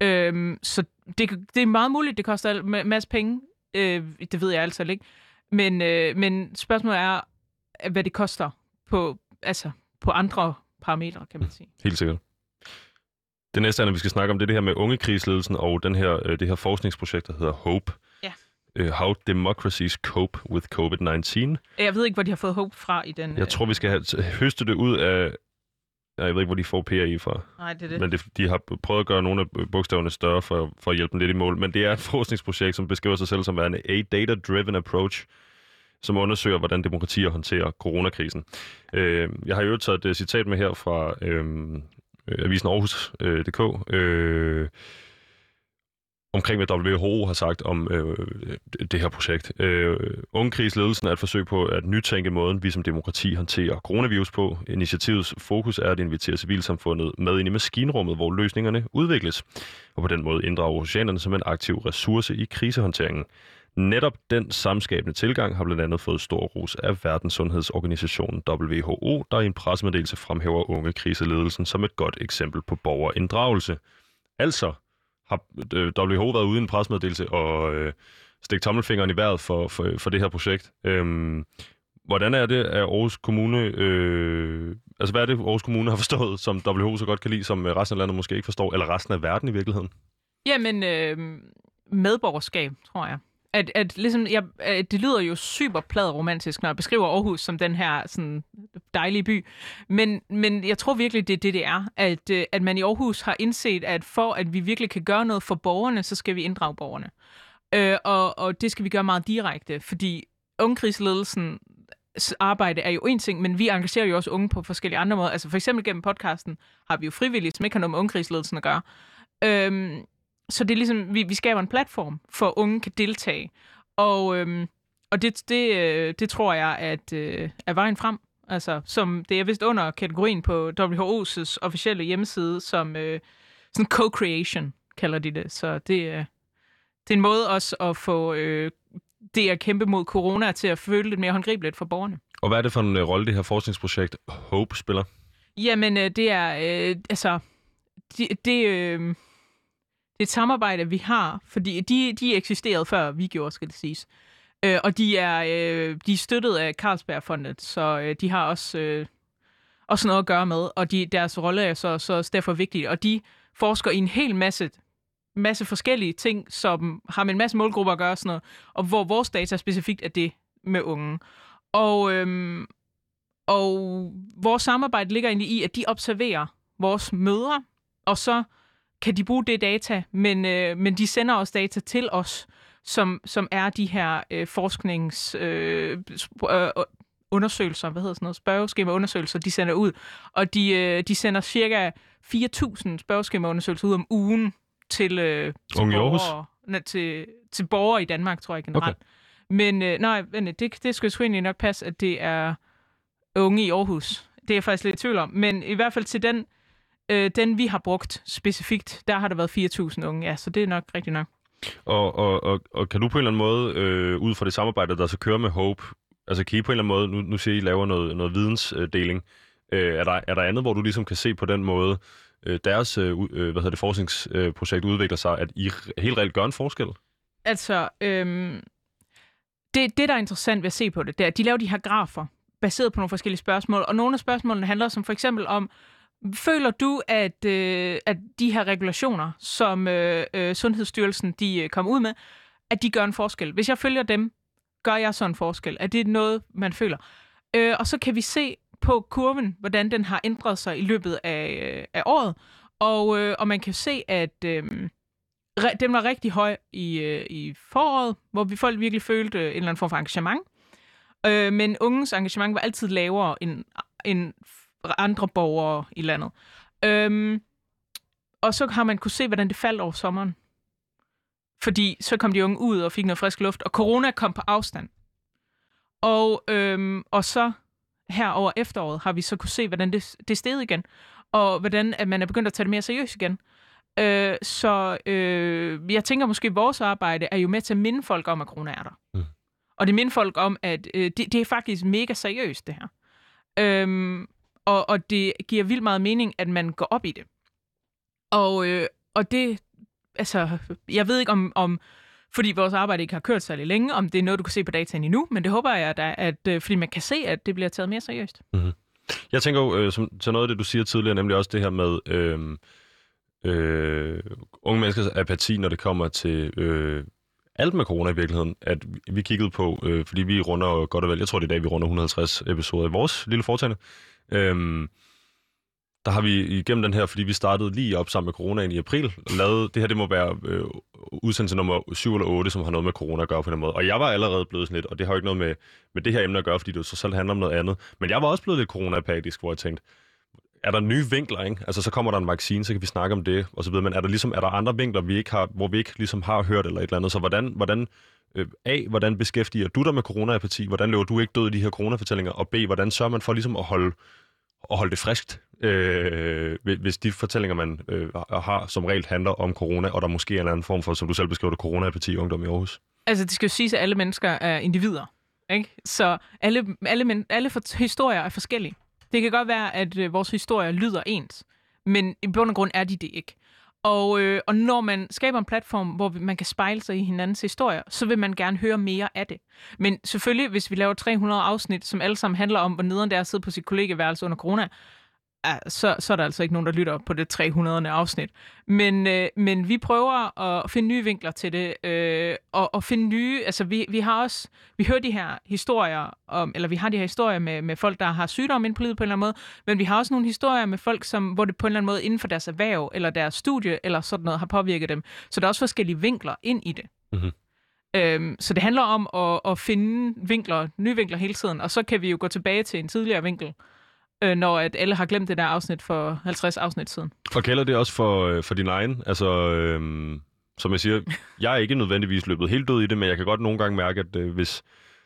Øhm, så det, det er meget muligt, det koster en masse penge. Øh, det ved jeg altså ikke. Men, øh, men spørgsmålet er, hvad det koster på, altså, på andre parametre, kan man sige. Helt sikkert. Det næste er, at vi skal snakke om, det, det her med ungekrigsledelsen og den her, øh, det her forskningsprojekt, der hedder HOPE. Ja. Uh, How Democracies Cope with COVID-19. Jeg ved ikke, hvor de har fået HOPE fra i den... Jeg tror, vi skal have, høste det ud af... Jeg ved ikke, hvor de får PRI fra. Nej, det er det. Men det, de har prøvet at gøre nogle af bogstaverne større for, for at hjælpe dem lidt i mål. Men det er et forskningsprojekt, som beskriver sig selv som en a data-driven approach som undersøger, hvordan demokratier håndterer coronakrisen. Øh, jeg har jo taget et øh, citat med her fra øh, øh avisen Aarhus.dk, øh, øh, omkring hvad WHO har sagt om øh, det her projekt. Øh, Ungekrigsledelsen er et forsøg på at nytænke måden, vi som demokrati håndterer coronavirus på. Initiativets fokus er at invitere civilsamfundet med ind i maskinrummet, hvor løsningerne udvikles, og på den måde inddrage oceanerne som en aktiv ressource i krisehåndteringen. Netop den samskabende tilgang har blandt andet fået stor ros af Verdenssundhedsorganisationen WHO, der i en pressemeddelelse fremhæver unge kriseledelsen som et godt eksempel på borgerinddragelse. Altså har øh, WHO været ude i en pressemeddelelse og øh, stikke tommelfingeren i vejret for, for, for det her projekt. Øhm, hvordan er det, at Aarhus Kommune... Øh, altså, hvad er det, Aarhus Kommune har forstået, som WHO så godt kan lide, som resten af landet måske ikke forstår, eller resten af verden i virkeligheden? Jamen, øh, medborgerskab, tror jeg at, at ligesom, jeg, at det lyder jo super plad romantisk, når jeg beskriver Aarhus som den her sådan, dejlige by. Men, men jeg tror virkelig, det er det, det er. At, øh, at man i Aarhus har indset, at for at vi virkelig kan gøre noget for borgerne, så skal vi inddrage borgerne. Øh, og, og det skal vi gøre meget direkte, fordi ungkrigsledelsen arbejde er jo en ting, men vi engagerer jo også unge på forskellige andre måder. Altså for eksempel gennem podcasten har vi jo frivillige, som ikke har noget med ungkrigsledelsen at gøre. Øhm, så det er ligesom, vi, vi skaber en platform, for unge kan deltage. Og, øhm, og det, det, øh, det tror jeg, at øh, er vejen frem. Altså, som det er vist under kategorien på WHO's officielle hjemmeside, som øh, sådan co-creation kalder de det. Så det, øh, det er en måde også at få øh, det at kæmpe mod corona til at føle lidt mere håndgribeligt for borgerne. Og hvad er det for en øh, rolle, det her forskningsprojekt HOPE spiller? Jamen, øh, det er, øh, altså, det, det øh, det er et samarbejde, vi har, fordi de, de eksisterede før vi gjorde, skal det siges. Øh, og de er, øh, de er støttet af Carlsbergfondet, så øh, de har også, øh, også noget at gøre med, og de, deres rolle er så, så også derfor vigtig. Og de forsker i en hel masse, masse forskellige ting, som har med en masse målgrupper at gøre, sådan noget, og hvor vores data specifikt er det med unge. Og, øhm, og vores samarbejde ligger egentlig i, at de observerer vores mødre, og så kan de bruge det data, men, øh, men de sender også data til os, som, som er de her øh, forsknings... Øh, øh, undersøgelser, hvad hedder sådan noget, spørgeskemaundersøgelser, de sender ud. Og de, øh, de sender cirka 4.000 spørgeskemaundersøgelser ud om ugen til, øh, til, Unge borgere, nej, til, til borgere i Danmark, tror jeg generelt. Okay. Men øh, nej, det, det skulle sgu egentlig nok passe, at det er unge i Aarhus. Det er jeg faktisk lidt i tvivl om. Men i hvert fald til den, øh, den vi har brugt specifikt, der har der været 4.000 unge. Ja, så det er nok rigtigt nok. Og, og, og, og kan du på en eller anden måde, øh, ud fra det samarbejde, der så kører med Hope, altså kan I på en eller anden måde, nu, nu siger I, I laver noget, noget vidensdeling, øh, er, der, er der andet, hvor du ligesom kan se på den måde, øh, deres øh, øh, hvad hedder det, forskningsprojekt udvikler sig, at I helt reelt gør en forskel? Altså, øhm, det, det, der er interessant ved at se på det, det er, at de laver de her grafer, baseret på nogle forskellige spørgsmål, og nogle af spørgsmålene handler som for eksempel om, føler du, at, øh, at de her regulationer, som øh, øh, Sundhedsstyrelsen de øh, ud med, at de gør en forskel? Hvis jeg følger dem, gør jeg så en forskel? Er det noget, man føler? Øh, og så kan vi se på kurven, hvordan den har ændret sig i løbet af, øh, af året, og, øh, og man kan se, at... Øh, den var rigtig høj i, øh, i foråret, hvor vi folk virkelig følte øh, en eller anden form for engagement. Øh, men unges engagement var altid lavere end, end andre borgere i landet. Øhm, og så har man kunne se, hvordan det faldt over sommeren. Fordi så kom de unge ud og fik noget frisk luft, og corona kom på afstand. Og, øhm, og så her over efteråret har vi så kunne se, hvordan det, det steg igen, og hvordan at man er begyndt at tage det mere seriøst igen. Øh, så øh, jeg tænker måske, at vores arbejde er jo med til at minde folk om, at corona er der. Mm. Og det minder folk om, at øh, det, det er faktisk mega seriøst, det her. Øhm, og, og det giver vildt meget mening, at man går op i det. Og, øh, og det, altså, jeg ved ikke om, om, fordi vores arbejde ikke har kørt særlig længe, om det er noget, du kan se på dataen endnu, men det håber jeg da, at, øh, fordi man kan se, at det bliver taget mere seriøst. Mm-hmm. Jeg tænker jo, øh, som, til noget af det, du siger tidligere, nemlig også det her med øh, øh, unge menneskers apati, når det kommer til øh, alt med corona i virkeligheden, at vi- vi kiggede på, øh, fordi vi runder godt og vel, jeg tror det er i dag, vi runder 150 episoder i vores lille foretagende, øh, Øhm, der har vi igennem den her, fordi vi startede lige op sammen med coronaen i april, lavet, det her det må være øh, udsendelse nummer 7 eller 8, som har noget med corona at gøre på den måde. Og jeg var allerede blevet sådan lidt, og det har jo ikke noget med, med det her emne at gøre, fordi det jo så selv handler om noget andet. Men jeg var også blevet lidt coronapatisk, hvor jeg tænkte, er der nye vinkler, ikke? Altså, så kommer der en vaccine, så kan vi snakke om det, og så videre. Men er der ligesom, er der andre vinkler, vi ikke har, hvor vi ikke ligesom har hørt eller et eller andet? Så hvordan, hvordan øh, A, hvordan beskæftiger du dig med coronaapati? Hvordan løber du ikke død i de her coronafortællinger? Og B, hvordan sørger man for ligesom at holde, at holde det friskt, øh, hvis- de fortællinger, man øh, har, som regel handler om corona, og der måske er en eller anden form for, som du selv beskriver det, coronaapati i ungdom i Aarhus? Altså, det skal jo siges, at alle mennesker er individer. Ikke? Så alle, alle, men, alle for, historier er forskellige. Det kan godt være, at øh, vores historier lyder ens, men i bund og grund er de det ikke. Og, øh, og når man skaber en platform, hvor man kan spejle sig i hinandens historier, så vil man gerne høre mere af det. Men selvfølgelig, hvis vi laver 300 afsnit, som alle sammen handler om, hvor nederen det er at sidde på sit kollegeværelse under corona, ja, så, så er der altså ikke nogen, der lytter på det 300. afsnit. Men, øh, men vi prøver at finde nye vinkler til det, øh, og, og finde nye, altså vi, vi har også, vi hører de her historier, om, eller vi har de her historier med, med folk, der har sygdom ind på livet på en eller anden måde, men vi har også nogle historier med folk, som, hvor det på en eller anden måde inden for deres erhverv, eller deres studie, eller sådan noget, har påvirket dem. Så der er også forskellige vinkler ind i det. Mhm. Øhm, så det handler om at, at finde vinkler, nye vinkler hele tiden, og så kan vi jo gå tilbage til en tidligere vinkel, øh, når at alle har glemt det der afsnit for 50 afsnit siden. Og gælder det også for, øh, for din egen? Altså, øhm, som jeg siger, jeg er ikke nødvendigvis løbet helt død i det, men jeg kan godt nogle gange mærke, at øh, hvis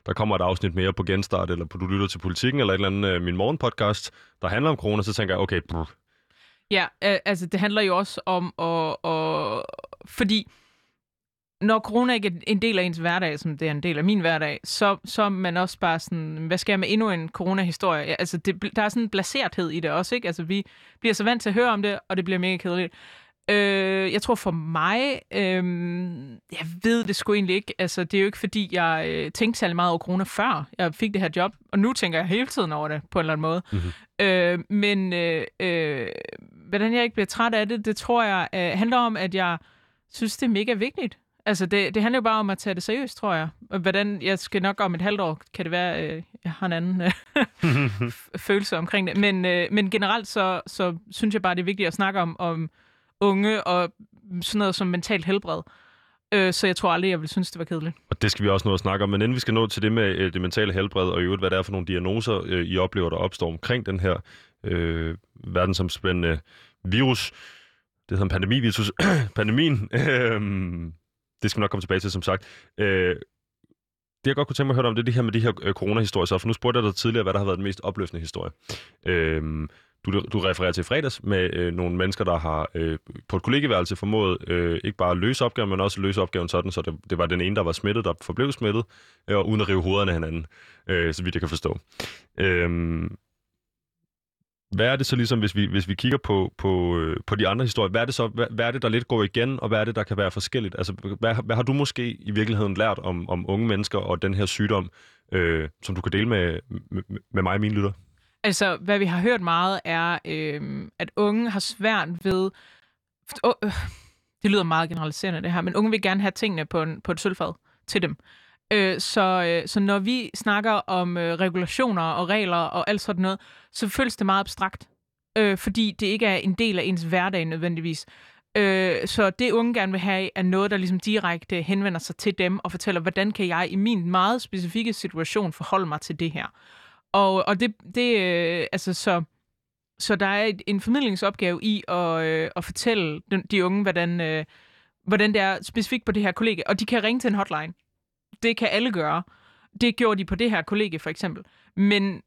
der kommer et afsnit mere på genstart, eller på du lytter til politikken, eller et eller andet, øh, min morgenpodcast, der handler om corona, så tænker jeg, okay, brr, Ja, øh, altså det handler jo også om at... at fordi når corona ikke er en del af ens hverdag, som det er en del af min hverdag, så, så er man også bare sådan, hvad skal jeg med endnu en corona-historie? Ja, altså det, der er sådan en blaserthed i det også, ikke? Altså vi bliver så vant til at høre om det, og det bliver mega kedeligt. Øh, jeg tror for mig, øh, jeg ved det sgu egentlig ikke. Altså, det er jo ikke, fordi jeg øh, tænkte særlig meget over corona før jeg fik det her job, og nu tænker jeg hele tiden over det på en eller anden måde. Mhm. Øh, men øh, øh, hvordan jeg ikke bliver træt af det, det tror jeg øh, handler om, at jeg synes, det er mega vigtigt. Altså, det, det handler jo bare om at tage det seriøst, tror jeg. Og Hvordan, jeg skal nok om et halvt år, kan det være, øh, jeg har en anden øh, (laughs) følelse omkring det. Men, øh, men generelt så, så synes jeg bare, det er vigtigt at snakke om, om unge og sådan noget som mentalt helbred. Øh, så jeg tror aldrig, jeg vil synes, det var kedeligt. Og det skal vi også nå at snakke om. Men inden vi skal nå til det med øh, det mentale helbred, og i øvrigt, hvad det er for nogle diagnoser, øh, I oplever, der opstår omkring den her øh, verdensomspændende virus. Det hedder en pandemivirus. (coughs) Pandemien. Øh, det skal vi nok komme tilbage til, som sagt. Øh, det, jeg godt kunne tænke mig at høre om, det er det her med de her øh, coronahistorier. Så for nu spurgte jeg dig tidligere, hvad der har været den mest opløftende historie. Øh, du, du refererer til fredags med øh, nogle mennesker, der har øh, på et kollegeværelse formået øh, ikke bare at løse opgaven, men også at løse opgaven sådan, så det, det var den ene, der var smittet, der forblev smittet, øh, og uden at rive hovederne af hinanden, øh, så vidt jeg kan forstå. Øh, hvad er det så ligesom, hvis vi, hvis vi kigger på, på, øh, på de andre historier, hvad er, det så, hvad, hvad er det, der lidt går igen, og hvad er det, der kan være forskelligt? Altså, hvad, hvad har du måske i virkeligheden lært om, om unge mennesker og den her sygdom, øh, som du kan dele med, med, med mig og mine lytter? Altså, hvad vi har hørt meget er, øh, at unge har svært ved... Oh, øh, det lyder meget generaliserende, det her, men unge vil gerne have tingene på, en, på et sølvfad til dem. Øh, så, øh, så når vi snakker om øh, regulationer og regler og alt sådan noget, så føles det meget abstrakt, øh, fordi det ikke er en del af ens hverdag nødvendigvis. Øh, så det unge gerne vil have, er noget, der ligesom direkte henvender sig til dem og fortæller, hvordan kan jeg i min meget specifikke situation forholde mig til det her. Og, og det, det øh, altså så, så der er et, en formidlingsopgave i at, øh, at fortælle de, de unge, hvordan, øh, hvordan det er specifikt på det her kollega. Og de kan ringe til en hotline. Det kan alle gøre. Det gjorde de på det her kollega for eksempel. Men,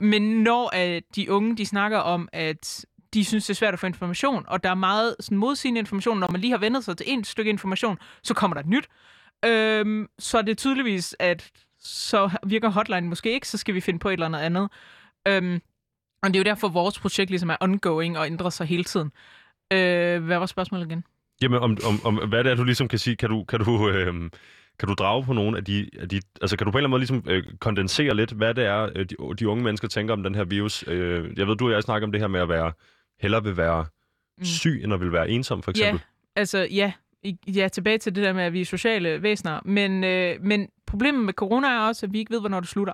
men når at de unge de snakker om, at de synes, det er svært at få information, og der er meget sådan, modsigende information, når man lige har vendt sig til et stykke information, så kommer der et nyt. Øhm, så er det tydeligvis, at så virker hotline måske ikke, så skal vi finde på et eller andet andet. Øhm, og det er jo derfor, vores projekt ligesom er ongoing og ændrer sig hele tiden. Øh, hvad var spørgsmålet igen? Jamen, om, om, om hvad det er, du ligesom kan sige, kan du, kan du, øh, kan du drage på nogle af de, af de, altså kan du på en eller anden måde ligesom øh, kondensere lidt, hvad det er, øh, de, de unge mennesker tænker om den her virus? Øh, jeg ved, du og jeg snakker om det her med at være, hellere vil være mm. syg, end at vil være ensom, for eksempel. Ja, altså ja, ja, tilbage til det der med, at vi er sociale væsener. Men, øh, men problemet med corona er også, at vi ikke ved, hvornår det slutter.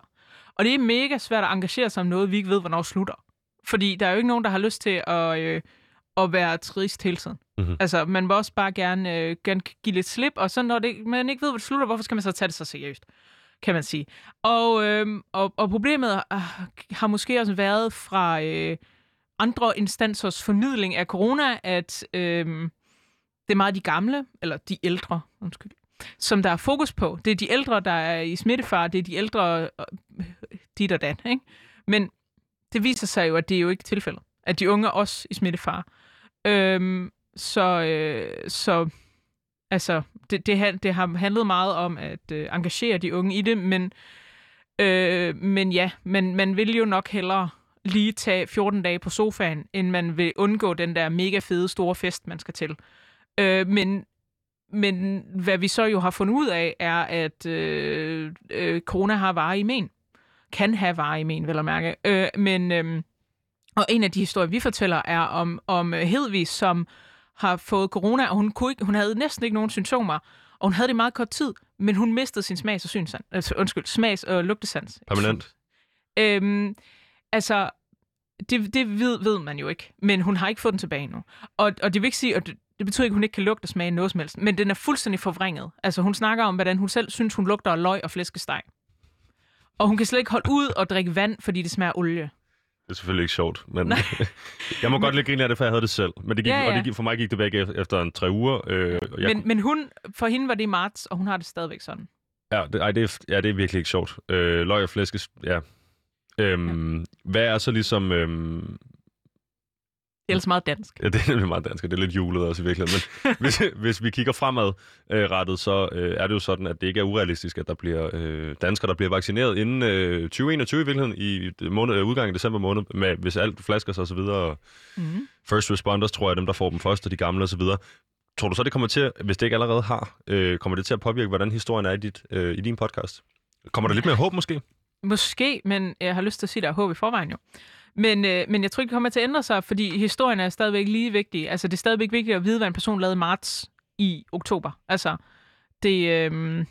Og det er mega svært at engagere sig om noget, vi ikke ved, hvornår det slutter. Fordi der er jo ikke nogen, der har lyst til at, øh, at være trist hele tiden. Mm-hmm. Altså, man vil også bare gerne, øh, gerne give lidt slip, og så når det, man ikke ved, hvor det slutter, hvorfor skal man så tage det så seriøst? kan man sige. Og, øh, og, og problemet har måske også været fra øh, andre instansers formidling af corona, at øh, det er meget de gamle, eller de ældre, undskyld, som der er fokus på. Det er de ældre, der er i smittefar, det er de ældre, øh, dit og dat, ikke? Men det viser sig jo, at det er jo ikke tilfældet. At de unge er også i smittefar. Øhm, så, øh, så altså, det, det, det har handlet meget om at øh, engagere de unge i det, men, øh, men ja, man, man vil jo nok hellere lige tage 14 dage på sofaen, end man vil undgå den der mega fede store fest, man skal til. Øh, men, men hvad vi så jo har fundet ud af, er, at øh, øh, corona har varer i men. Kan have varer i men, vel at mærke. Øh, men, øh, og en af de historier, vi fortæller, er om, om Hedvig, som har fået corona, og hun, kunne ikke, hun havde næsten ikke nogen symptomer, og hun havde det meget kort tid, men hun mistede sin smags- og synsans. Altså, undskyld, smags- og lugtesans. Permanent? Øhm, altså, det, det ved, ved man jo ikke, men hun har ikke fået den tilbage nu. Og, og det vil ikke sige, at det betyder ikke, at hun ikke kan lugte og smage noget som helst, men den er fuldstændig forvrænget. Altså hun snakker om, hvordan hun selv synes, hun lugter af løg og flæskesteg. Og hun kan slet ikke holde ud og drikke vand, fordi det smager olie. Det er selvfølgelig ikke sjovt, men (laughs) jeg må godt lidt grine af det, for jeg havde det selv. Men det gik, ja, ja. Og det, for mig gik det væk efter en tre uger. Øh, jeg men, men hun, for hende var det i marts, og hun har det stadigvæk sådan. Ja, det, ej, det, er, ja, det er virkelig ikke sjovt. Øh, løg og flæskes, ja. Øhm, ja. Hvad er så ligesom... Øhm, det er altså meget dansk. Ja, det er meget dansk, og det er lidt julet også i virkeligheden. Men (laughs) hvis, hvis vi kigger fremad øh, rettet, så øh, er det jo sådan, at det ikke er urealistisk, at der bliver øh, danskere, der bliver vaccineret inden øh, 2021 i virkeligheden, i måned, øh, udgangen i december måned, med, hvis alt flasker sig og så videre. Mm. First responders, tror jeg, dem, der får dem først, og de gamle og så videre. Tror du så, det kommer til, hvis det ikke allerede har, øh, kommer det til at påvirke, hvordan historien er i, dit, øh, i din podcast? Kommer der lidt mere håb måske? Måske, men jeg har lyst til at sige, at der er håb i forvejen jo. Men, øh, men jeg tror ikke, det kommer til at ændre sig, fordi historien er stadigvæk lige vigtig. Altså, det er stadigvæk vigtigt at vide, hvad en person lavede i marts i oktober. Altså, det, øh,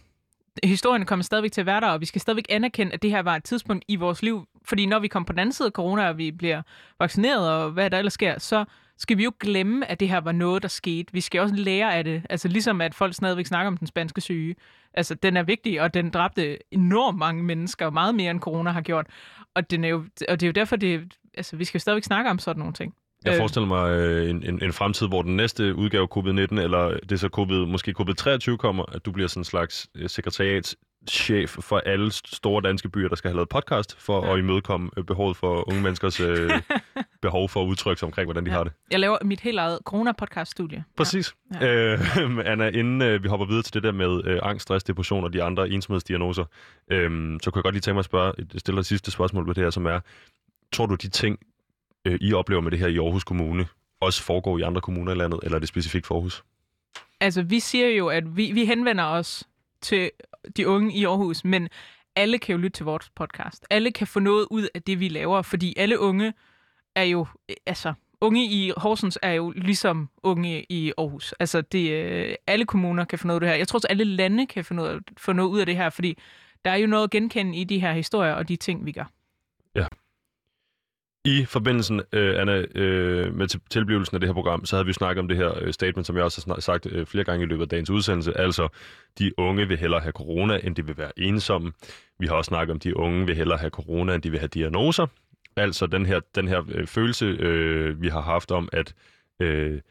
historien kommer stadigvæk til at være der, og vi skal stadigvæk anerkende, at det her var et tidspunkt i vores liv. Fordi når vi kommer på den anden side af corona, og vi bliver vaccineret, og hvad der ellers sker, så skal vi jo glemme, at det her var noget, der skete. Vi skal også lære af det. Altså ligesom at folk stadigvæk snakker om den spanske syge. Altså den er vigtig, og den dræbte enormt mange mennesker, meget mere end corona har gjort. Og, den er jo, og det er jo derfor, det, altså, vi skal jo stadigvæk snakke om sådan nogle ting. Jeg forestiller mig øh, en, en, en fremtid, hvor den næste udgave af covid-19, eller det er så COVID, måske covid-23 kommer, at du bliver sådan en slags øh, sekretariatschef for alle store danske byer, der skal have lavet podcast, for ja. at imødekomme øh, behovet for unge menneskers øh, (laughs) behov for at udtrykke sig omkring, hvordan de Ja. har det. Jeg laver mit helt eget corona-podcast-studie. Præcis. Ja. Øh, (laughs) Anna, inden øh, vi hopper videre til det der med øh, angst, stress, depression og de andre ensomhedsdiagnoser, øh, så kunne jeg godt lige tænke mig at spørge, stille dig sidste spørgsmål på det her, som er, tror du, de ting, øh, I oplever med det her i Aarhus Kommune, også foregår i andre kommuner i landet, eller er det specifikt for Aarhus? Altså, vi siger jo, at vi, vi henvender os til de unge i Aarhus, men alle kan jo lytte til vores podcast. Alle kan få noget ud af det, vi laver, fordi alle unge er jo, øh, altså, unge i Horsens er jo ligesom unge i Aarhus. Altså, det, øh, alle kommuner kan få noget af det her. Jeg tror også, alle lande kan få noget, få noget ud af det her, fordi der er jo noget at genkende i de her historier og de ting, vi gør. Ja. I forbindelsen, øh, Anna, øh, med tilblivelsen af det her program, så havde vi snakket om det her øh, statement, som jeg også har sagt øh, flere gange i løbet af dagens udsendelse. Altså, de unge vil hellere have corona, end de vil være ensomme. Vi har også snakket om, de unge vil hellere have corona, end de vil have diagnoser. Altså den her, den her øh, følelse, øh, vi har haft om, at øh,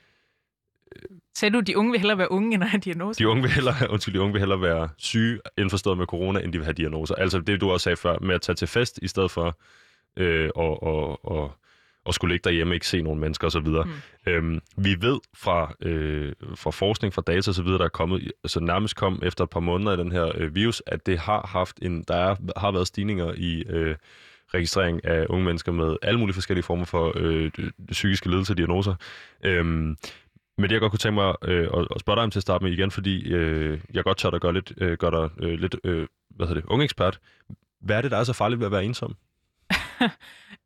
Sagde du, de unge vil hellere være unge, end at have diagnoser? de unge vil hellere, (laughs) undskyld, de unge vil hellere være syge, indforstået med corona, end de vil have diagnoser. Altså det, du også sagde før, med at tage til fest, i stedet for øh, og, og, og, og skulle ligge derhjemme ikke se nogen mennesker osv. Mm. Øhm, vi ved fra, øh, fra forskning, fra data osv., der er kommet, altså nærmest kom efter et par måneder af den her øh, virus, at det har haft en, der er, har været stigninger i øh, registrering af unge mennesker med alle mulige forskellige former for øh, psykiske lidelser og diagnoser. Øhm, men det, jeg godt kunne tænke mig øh, at, at spørge dig om til at starte med igen, fordi øh, jeg godt tør at gøre, lidt, øh, gøre dig øh, lidt øh, hvad hedder det, unge ekspert. Hvad er det, der er så farligt ved at være ensom? (laughs)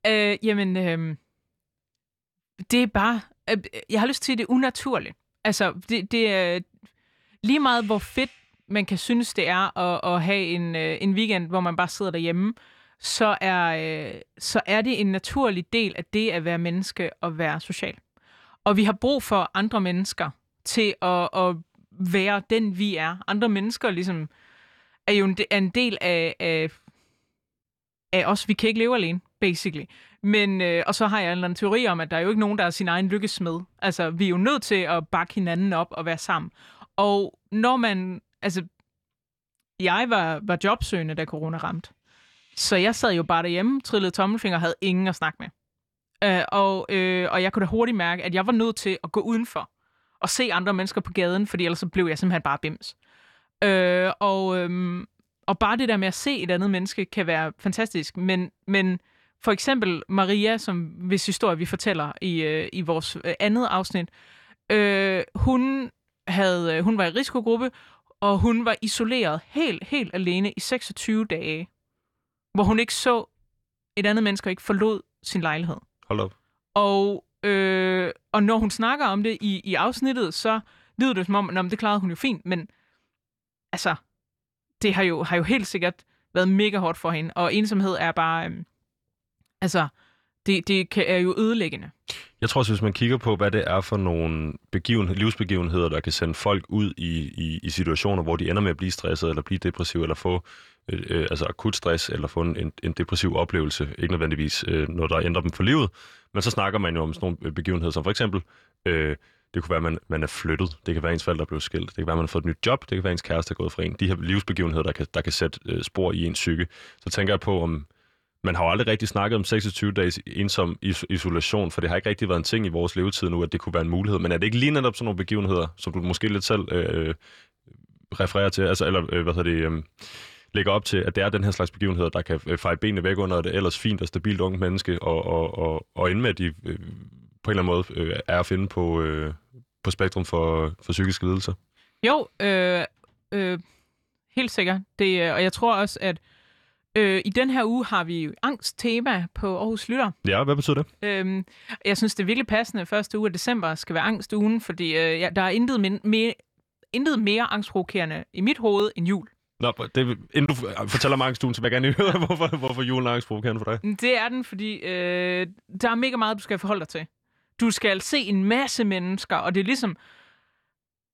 Øh, jamen, øh, det er bare... Øh, jeg har lyst til, at det er unaturligt. Altså, det, det er lige meget, hvor fedt man kan synes, det er at, at have en, øh, en weekend, hvor man bare sidder derhjemme, så er, øh, så er det en naturlig del af det at være menneske og være social. Og vi har brug for andre mennesker til at, at være den, vi er. Andre mennesker ligesom er jo en, er en del af, af, af os. Vi kan ikke leve alene, basically. Men, øh, og så har jeg en eller anden teori om, at der er jo ikke nogen, der er sin egen lykkesmed. Altså, vi er jo nødt til at bakke hinanden op og være sammen. Og når man, altså, jeg var, var jobsøgende, da corona ramte. Så jeg sad jo bare derhjemme, trillede tommelfinger og havde ingen at snakke med. Øh, og, øh, og jeg kunne da hurtigt mærke, at jeg var nødt til at gå udenfor og se andre mennesker på gaden, fordi ellers så blev jeg simpelthen bare bims. Øh, og, øh, og bare det der med at se et andet menneske kan være fantastisk, men, men for eksempel Maria, som hvis historie vi fortæller i, øh, i vores øh, andet afsnit, øh, hun, havde, øh, hun var i risikogruppe, og hun var isoleret helt, helt alene i 26 dage, hvor hun ikke så et andet menneske og ikke forlod sin lejlighed. Hold op. Og, øh, og når hun snakker om det i, i afsnittet, så lyder det som om, "Nå, men det klarede hun jo fint, men altså, det har jo, har jo helt sikkert været mega hårdt for hende, og ensomhed er bare, øh, altså, det, det kan, er jo ødelæggende. Jeg tror også, hvis man kigger på, hvad det er for nogle begiven, livsbegivenheder, der kan sende folk ud i, i, i situationer, hvor de ender med at blive stresset, eller blive depressiv, eller få Øh, øh, altså akut stress, eller få en, en, depressiv oplevelse, ikke nødvendigvis øh, noget, der ændrer dem for livet, men så snakker man jo om sådan nogle øh, begivenheder, som for eksempel, øh, det kunne være, at man, man er flyttet, det kan være, at ens forældre blev skilt, det kan være, at man har fået et nyt job, det kan være, at ens kæreste er gået fra en. De her livsbegivenheder, der kan, der kan sætte øh, spor i ens psyke. Så tænker jeg på, om man har jo aldrig rigtig snakket om 26 dages ensom is- isolation, for det har ikke rigtig været en ting i vores levetid nu, at det kunne være en mulighed. Men er det ikke lige netop sådan nogle begivenheder, som du måske lidt selv øh, refererer til, altså, eller øh, hvad hedder det, øh, lægger op til, at det er den her slags begivenheder, der kan øh, feje benene væk under det ellers fint og stabilt unge menneske, og, og, og, og ende med, at de øh, på en eller anden måde øh, er at finde på, øh, på spektrum for, for psykiske lidelser. Jo, øh, øh, helt sikkert. Det, øh, og jeg tror også, at øh, i den her uge har vi angst-tema på Aarhus Lytter. Ja, hvad betyder det? Øhm, jeg synes, det er virkelig passende, første uge af december skal være angstugen, fordi øh, ja, der er intet, min, mere, intet mere angstprovokerende i mit hoved end jul. Nå, det, inden du fortæller mig angstuen, så vil jeg gerne høre, (laughs) hvorfor, hvorfor julen er angstprovokerende for dig. Det er den, fordi øh, der er mega meget, du skal forholde dig til. Du skal se en masse mennesker, og det er ligesom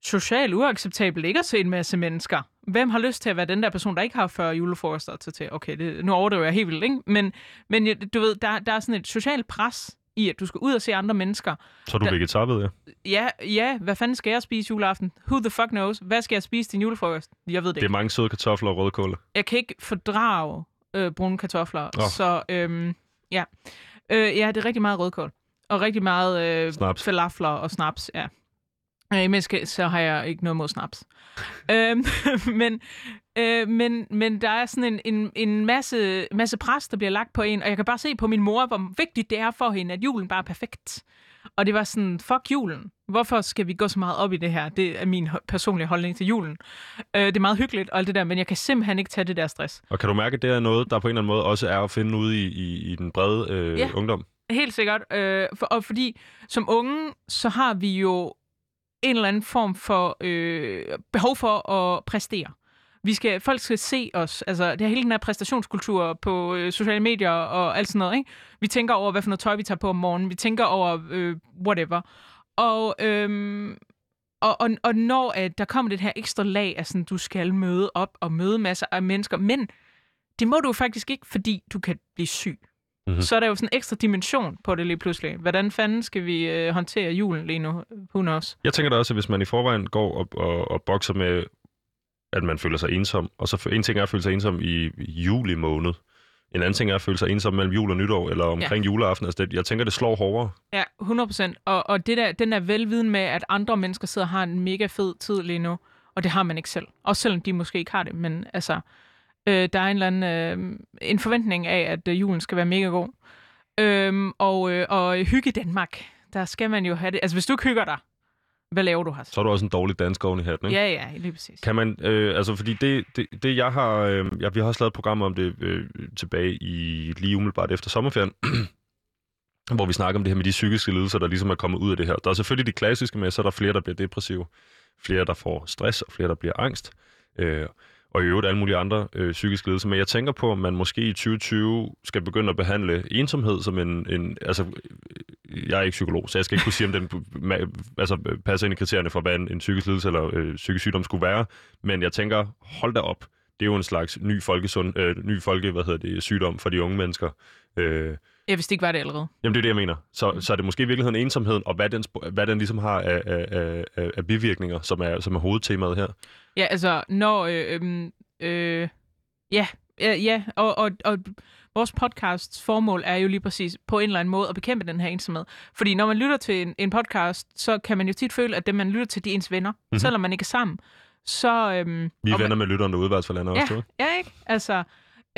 socialt uacceptabelt ikke at se en masse mennesker. Hvem har lyst til at være den der person, der ikke har 40 julefrokoster til til? Okay, det, nu overdriver jeg helt vildt, ikke? Men, men du ved, der, der er sådan et socialt pres i, at du skal ud og se andre mennesker. Så er du Der- vegetar, ved jeg. Ja, ja, hvad fanden skal jeg spise juleaften? Who the fuck knows? Hvad skal jeg spise til julefrokost? Jeg ved det Det er ikke. mange søde kartofler og rødkål. Jeg kan ikke fordrage øh, brune kartofler, Åh. så øhm, ja. Øh, ja, det er rigtig meget rødkål. Og rigtig meget øh, Snaps. falafler og snaps, ja. Øh, men så har jeg ikke noget mod snaps. (laughs) øhm, men, øh, men, men der er sådan en, en, en masse, masse pres, der bliver lagt på en, og jeg kan bare se på min mor, hvor vigtigt det er for hende, at julen bare er perfekt. Og det var sådan, fuck julen. Hvorfor skal vi gå så meget op i det her? Det er min personlige holdning til julen. Øh, det er meget hyggeligt og alt det der, men jeg kan simpelthen ikke tage det der stress. Og kan du mærke, at det er noget, der på en eller anden måde også er at finde ude i, i, i den brede øh, Ja. ungdom? Helt sikkert. Øh, for, og fordi som unge, så har vi jo en eller anden form for øh, behov for at præstere. Vi skal, folk skal se os. Altså, det er hele den her præstationskultur på øh, sociale medier og alt sådan noget. Ikke? Vi tænker over, hvad for noget tøj vi tager på om morgenen. Vi tænker over øh, whatever. Og, øhm, og, og, og når at der kommer det her ekstra lag af sådan, du skal møde op og møde masser af mennesker, men det må du faktisk ikke, fordi du kan blive syg. Mhm. Mm-hmm. Så er der jo sådan en ekstra dimension på det lige pludselig. Hvordan fanden skal vi øh, håndtere julen lige nu? Hun også. Jeg tænker da også, at hvis man i forvejen går og, og, og bokser med, at man føler sig ensom, og så en ting er at føle sig ensom i juli måned, en anden ting er at føle sig ensom mellem jul og nytår, eller omkring ja. juleaften. Altså det, jeg tænker, det slår hårdere. Ja, 100 procent. Og, og det der, den er velviden med, at andre mennesker sidder og har en mega fed tid lige nu, og det har man ikke selv. Også selvom de måske ikke har det, men altså, øh, der er en eller anden øh, en forventning af, at øh, julen skal være mega god. Øhm, og, øh, og hygge Danmark, der skal man jo have det. Altså, hvis du ikke hygger dig, hvad laver du her? Så er du også en dårlig dansker oven i hatten, ikke? Ja, ja, lige præcis. Kan man, øh, altså fordi det, det, det jeg har, øh, jeg, vi har også lavet et program om det øh, tilbage i lige umiddelbart efter sommerferien, (clears throat) hvor vi snakker om det her med de psykiske lidelser, der ligesom er kommet ud af det her. Der er selvfølgelig de klassiske med, så er der flere, der bliver depressive, flere, der får stress, og flere, der bliver angst, øh, og i øvrigt alle mulige andre øh, psykiske lidelser. Men jeg tænker på, at man måske i 2020 skal begynde at behandle ensomhed som en, en altså, øh, jeg er ikke psykolog, så jeg skal ikke kunne sige, om den altså, passer ind i kriterierne for, hvad en, en psykisk lidelse eller øh, psykisk sygdom skulle være. Men jeg tænker, hold da op, det er jo en slags ny, folkesund, øh, ny folke, hvad hedder det, sygdom for de unge mennesker. Øh, Ja, hvis det ikke var det allerede. jamen det er det, jeg mener. Så, så er det måske i virkeligheden ensomheden, og hvad den, hvad den ligesom har af, af, af, af, bivirkninger, som er, som er hovedtemaet her. Ja, altså, når... Øh, øhm, øh, ja, ja, ja og, og, og vores podcasts formål er jo lige præcis på en eller anden måde at bekæmpe den her ensomhed. Fordi når man lytter til en, en podcast, så kan man jo tit føle, at dem, man lytter til, de er ens venner, mm-hmm. selvom man ikke er sammen. Så, øhm, Vi er og man- venner med lytterne derude i hvert fald, også, Ja, du? ja, ikke? Altså,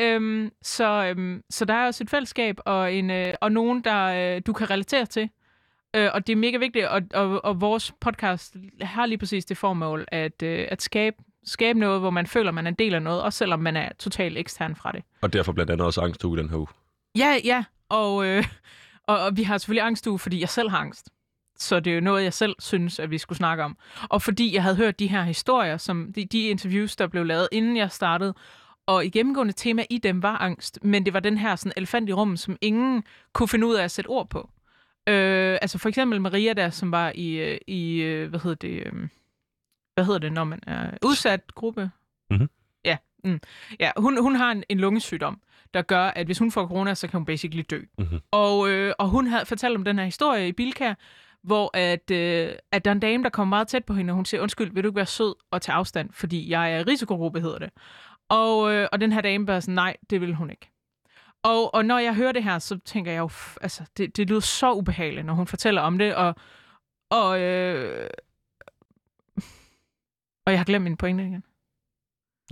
øhm, så, øhm, så der er også et fællesskab og, en, øh, og nogen, der øh, du kan relatere til. Øh, og det er mega vigtigt, og, og, og vores podcast har lige præcis det formål, at, øh, at skabe, skabe noget, hvor man føler, man er en del af noget, også selvom man er totalt ekstern fra det. Og derfor blandt andet også angstuge i den her uge. Ja, ja, og, øh, (laughs) og, og vi har selvfølgelig angstue, fordi jeg selv har angst. Så det er jo noget, jeg selv synes, at vi skulle snakke om. Og fordi jeg havde hørt de her historier, som de, de interviews, der blev lavet, inden jeg startede, og i gennemgående tema i dem var angst, men det var den her sådan, elefant i rummet, som ingen kunne finde ud af at sætte ord på. Øh, altså for eksempel Maria der, som var i, øh, i øh, hvad hedder det, øh, hvad hedder det, når man er udsat gruppe? Mhm. Ja, mm. ja hun, hun har en, en lungesygdom, der gør, at hvis hun får corona, så kan hun basically dø. Mhm. Og, øh, og hun havde fortalt om den her historie i Bilka, hvor at, øh, at der er en dame, der kommer meget tæt på hende, og hun siger, undskyld, vil du ikke være sød og tage afstand, fordi jeg er i risikogruppe, hedder det. Og, øh, og den her dame bare sådan, nej, det vil hun ikke. Og, og når jeg hører det her, så tænker jeg jo, altså, det, det lyder så ubehageligt, når hun fortæller om det, og, og, øh, (laughs) og jeg har glemt min pointe igen.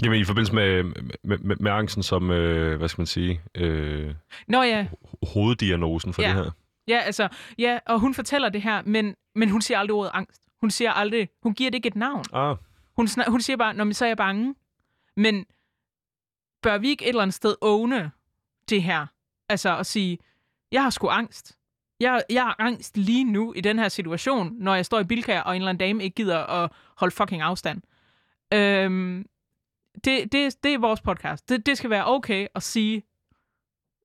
Jamen i forbindelse med, med, med, med angsten som, øh, hvad skal man sige, øh, Nå ja, ho- hoveddiagnosen for Ja. det her. ja, altså, ja, og hun fortæller det her, men, men hun siger aldrig ordet angst. Hun siger aldrig, hun giver det ikke et navn. Ah, Hun, hun siger bare, når så er jeg bange. Men bør vi ikke et eller andet sted åne det her? Altså at sige, jeg har sgu angst. Jeg, jeg har angst lige nu i den her situation, når jeg står i bilkær, og en eller anden dame ikke gider at holde fucking afstand. Øhm, det, det, det er vores podcast. Det, det skal være okay at sige,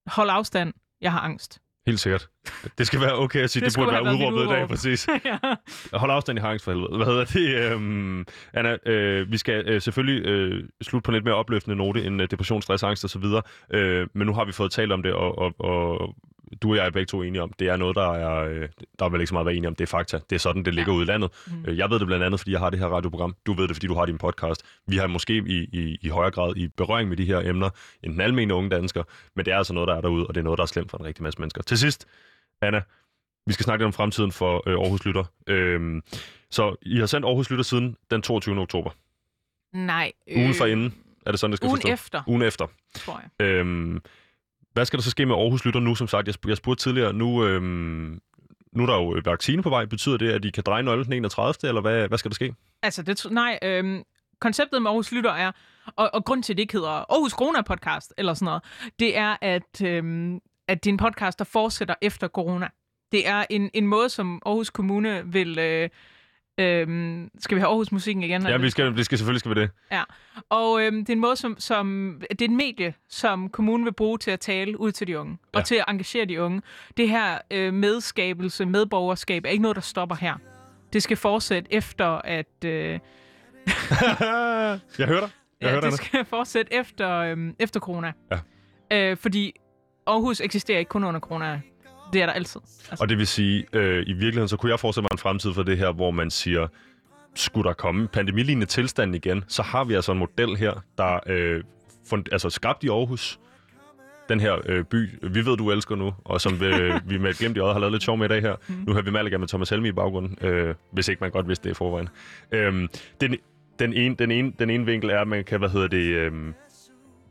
hold afstand, jeg har angst. Helt sikkert. Det skal være okay at sige, Det det, burde være udråbet i dag, præcis. (laughs) ja. Hold afstand i hangs for helvede. Hvad hedder det? Øhm, Anna, øh, vi skal øh, selvfølgelig øh, slutte på en lidt mere opløftende note end øh, depression, stress, angst osv. Øh, men nu har vi fået talt om det, og, og, og du og jeg er begge to enige om, det er noget, der er, øh, der er vel ikke så meget at være enige om, det er fakta. Det er sådan, det ligger Ja. ude i landet. Mm. Øh, Jeg ved det blandt andet, fordi jeg har det her radioprogram. Du ved det, fordi du har din podcast. Vi har måske i, i, i højere grad i berøring med de her emner end den almindelige unge dansker, men det er altså noget, der er derude, og det er noget, der er slemt for en rigtig masse mennesker. Til sidst, Anna, vi skal snakke lidt om fremtiden for øh, Aarhus Lytter. Øhm, så I har sendt Aarhus Lytter siden den 22. oktober. Nej. Ugen for inden. Er det sådan, det skal Ugen forstå? efter, Ugen efter. tror jeg. Øhm, hvad skal der så ske med Aarhus Lytter nu? Som sagt, jeg, jeg spurgte tidligere, nu, øhm, nu er der jo øh, vaccine på vej. Betyder det, at de kan dreje nøglen den 31. Eller hvad, hvad skal der ske? Altså, det, nej, øhm, konceptet med Aarhus Lytter er, og, og grund til, at det ikke hedder Aarhus Corona Podcast eller sådan noget, det er, at, øhm, at din podcast, der fortsætter efter corona. Det er en, en måde, som Aarhus Kommune vil... Øh, øhm, skal vi have Aarhus Musikken igen? Ja, vi skal, det skal selvfølgelig skal vi det. Og øhm, det er en måde, som, som... Det er et medie, som kommunen vil bruge til at tale ud til de unge. Ja. Og til at engagere de unge. Det her øh, medskabelse, medborgerskab, er ikke noget, der stopper her. Det skal fortsætte efter, at... Øh, (laughs) (laughs) jeg hører dig. Jeg ja, hører dig, det skal fortsætte efter, øhm, efter corona. Ja. Øh, fordi Aarhus eksisterer ikke kun under corona. Det er der altid. Altså, Og det vil sige, øh, i virkeligheden, så kunne jeg forestille mig en fremtid for det her, hvor man siger, skulle der komme pandemilignende tilstand igen, så har vi altså en model her, der øh, fund, altså skabt i Aarhus, den her øh, by, vi ved, du elsker nu, og som øh, vi med et glimt i øjet har lavet lidt sjov med i dag her. Mhm. Nu har vi Malaga med Thomas Helmi i baggrunden, øh, hvis ikke man godt vidste det i forvejen. Øh, den, den, ene, den, ene, den ene vinkel er, at man kan, hvad hedder det, øh,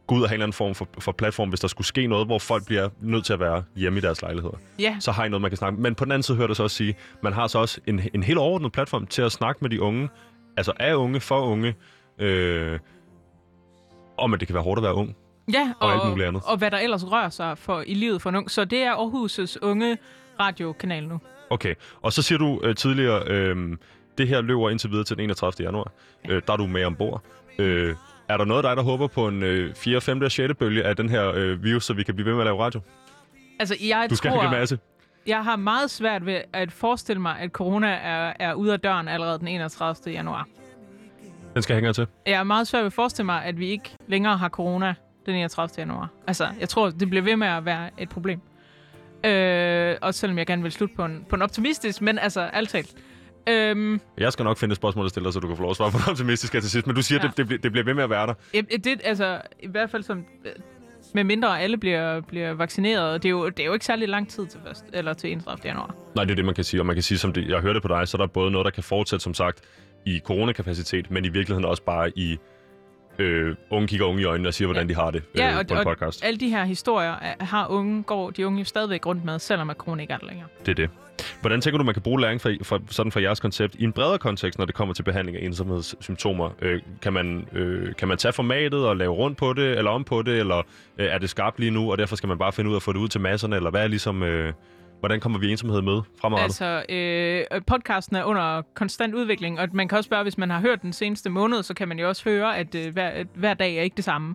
gå ud og have en eller anden form for, for platform, hvis der skulle ske noget, hvor folk bliver nødt til at være hjemme i deres lejligheder ja, så har I noget, man kan snakke Men på den anden side hører det så også sige, man har så også en, en helt overordnet platform til at snakke med de unge, altså af unge, for unge, øh, om at det kan være hårdt at være ung. ja og alt muligt andet. og hvad der ellers rører sig for, i livet for en ung. Så det er Aarhus' unge radiokanal nu. Okay, og så siger du øh, tidligere, øh, det her løber indtil videre til den 31. januar. Øh, der er du med ombord. Øh, er der noget af dig, der håber på en øh, 4., 5. og 6. bølge af den her øh, virus, så vi kan blive ved med at lave radio? Altså, jeg Du skal tror, have en masse. jeg har meget svært ved at forestille mig, at corona er, er ude af døren allerede den 31. januar. Den skal hænge til. Jeg er meget svært ved at forestille mig, at vi ikke længere har corona den 31. januar. Altså, jeg tror, det bliver ved med at være et problem. Øh, også selvom jeg gerne vil slutte på en, på en optimistisk, men altså, alt talt. Øhm, Jeg skal nok finde et spørgsmål, der stiller, så du kan få lov at svare på det optimistisk her til sidst. Men du siger, Ja. ja. det, det, bliver- det bliver ved med at være der. jeg- det, altså, i hvert fald som... Med mindre alle bliver, bliver vaccineret, det er, jo, det er jo ikke særlig lang tid til først, eller til 31. januar. Nej, det er det, man kan sige. Og man kan sige, som det, jeg hørte på dig, så er der både noget, der kan fortsætte, som sagt, i coronakapacitet, men i virkeligheden også bare i øh, unge kigger unge i øjnene og siger, hvordan Ja. de har det øh, Ja, og- på en og- podcast. Alle de her historier er- har unge, går de unge jo stadigvæk rundt med, selvom at corona ikke er der længere. Det er det. Hvordan tænker du, man kan bruge læring for, for, sådan for jeres koncept i en bredere kontekst, når det kommer til behandling af ensomhedssymptomer? Øh, kan, man, øh, kan man tage formatet og lave rundt på det, eller om på det, eller øh, er det skarpt lige nu, og derfor skal man bare finde ud af at få det ud til masserne, eller hvad er ligesom... Øh, hvordan kommer vi ensomhed med fremadrettet? Altså, øh, øh, podcasten er under konstant udvikling, og man kan også bare, hvis man har hørt den seneste måned, så kan man jo også høre, at øh, hver, at hver dag er ikke det samme.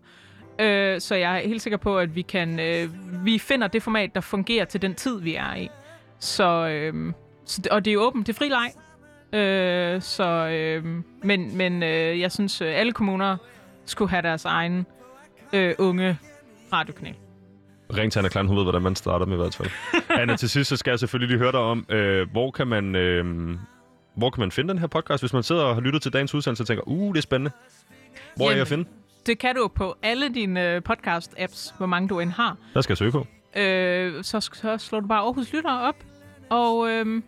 Øh, så jeg er helt sikker på, at vi kan øh, vi finder det format, der fungerer til den tid, vi er i. Så, øh, så og det er jo åbent, det er fri leg. Øh, så, øh, men men øh, jeg synes, øh, alle kommuner skulle have deres egen øh, unge radiokanal. Ring til Anna Klein, hun ved, hvordan man starter med i hvert fald. (laughs) Anna, til sidst så skal jeg selvfølgelig lige høre dig om, øh, hvor, kan man, øh, hvor kan man finde den her podcast, hvis man sidder og har lyttet til dagens udsendelse og tænker, uh, det er spændende. Hvor er jeg Jamen. at finde? Det kan du på alle dine øh, podcast-apps, hvor mange du end har. Der skal jeg søge på. Øh, så, så slår du bare Aarhus Lytter op, og, øhm,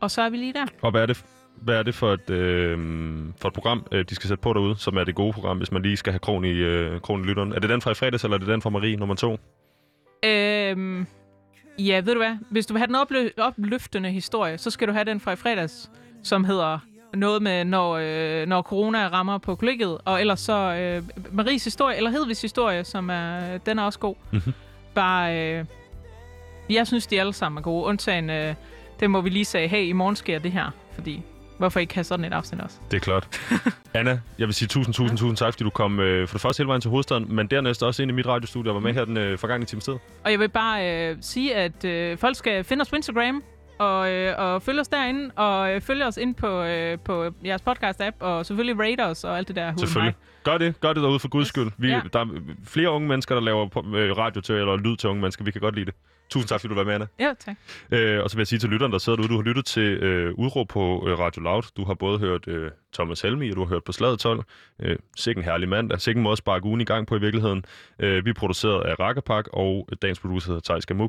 og så er vi lige der. Og hvad er det, hvad er det for, et, øh, for et program, øh, de skal sætte på derude, som er det gode program, hvis man lige skal have krogen i, øh, krogen i lytteren? Er det den fra i fredags, eller er det den fra Marie nummer to? Øhm, ja, ved du hvad? Hvis du vil have den oplø- opløftende historie, så skal du have den fra i fredags, som hedder noget med, når, øh, når corona rammer på kollegiet, og ellers så øh, Maries historie, eller Hedvigs historie, som er, den er også god. Mhm. Bare, øh, jeg synes, de alle sammen er gode, undtagen, øh, det må vi lige sige, hey, i morgen sker det her, fordi hvorfor ikke have sådan et afsnit også? Det er klart. (laughs) Anna, jeg vil sige tusind, tusind, tusind tak, fordi du kom øh, for det første hele vejen til hovedstaden, men dernæst også ind i mit radiostudie og var med her den øh, forgangne times tid. Og jeg vil bare øh, sige, at øh, folk skal finde os på Instagram, og, øh, og følge os derinde, og øh, følge os ind på, øh, på jeres podcast-app, og selvfølgelig rate os og alt det der. Selvfølgelig. Gør det. Gør det derude for guds skyld. Vi, Ja. Der er flere unge mennesker, der laver øh, radio til, eller lyd til unge mennesker. Vi kan godt lide det. Tusind tak, fordi du var med, Anna. Ja, tak. Øh, og så vil jeg sige til lytteren, der sidder derude, du har lyttet til øh, Udråb på øh, Radio Loud. Du har både hørt øh, Thomas Helmi, og du har hørt på Slaget 12. Øh, sikke en herlig mandag. Sikke en måde at sparke ugen i gang på i virkeligheden. Øh, vi er produceret af Rakkerpak, og dagens producer hedder Thijs Gamuk.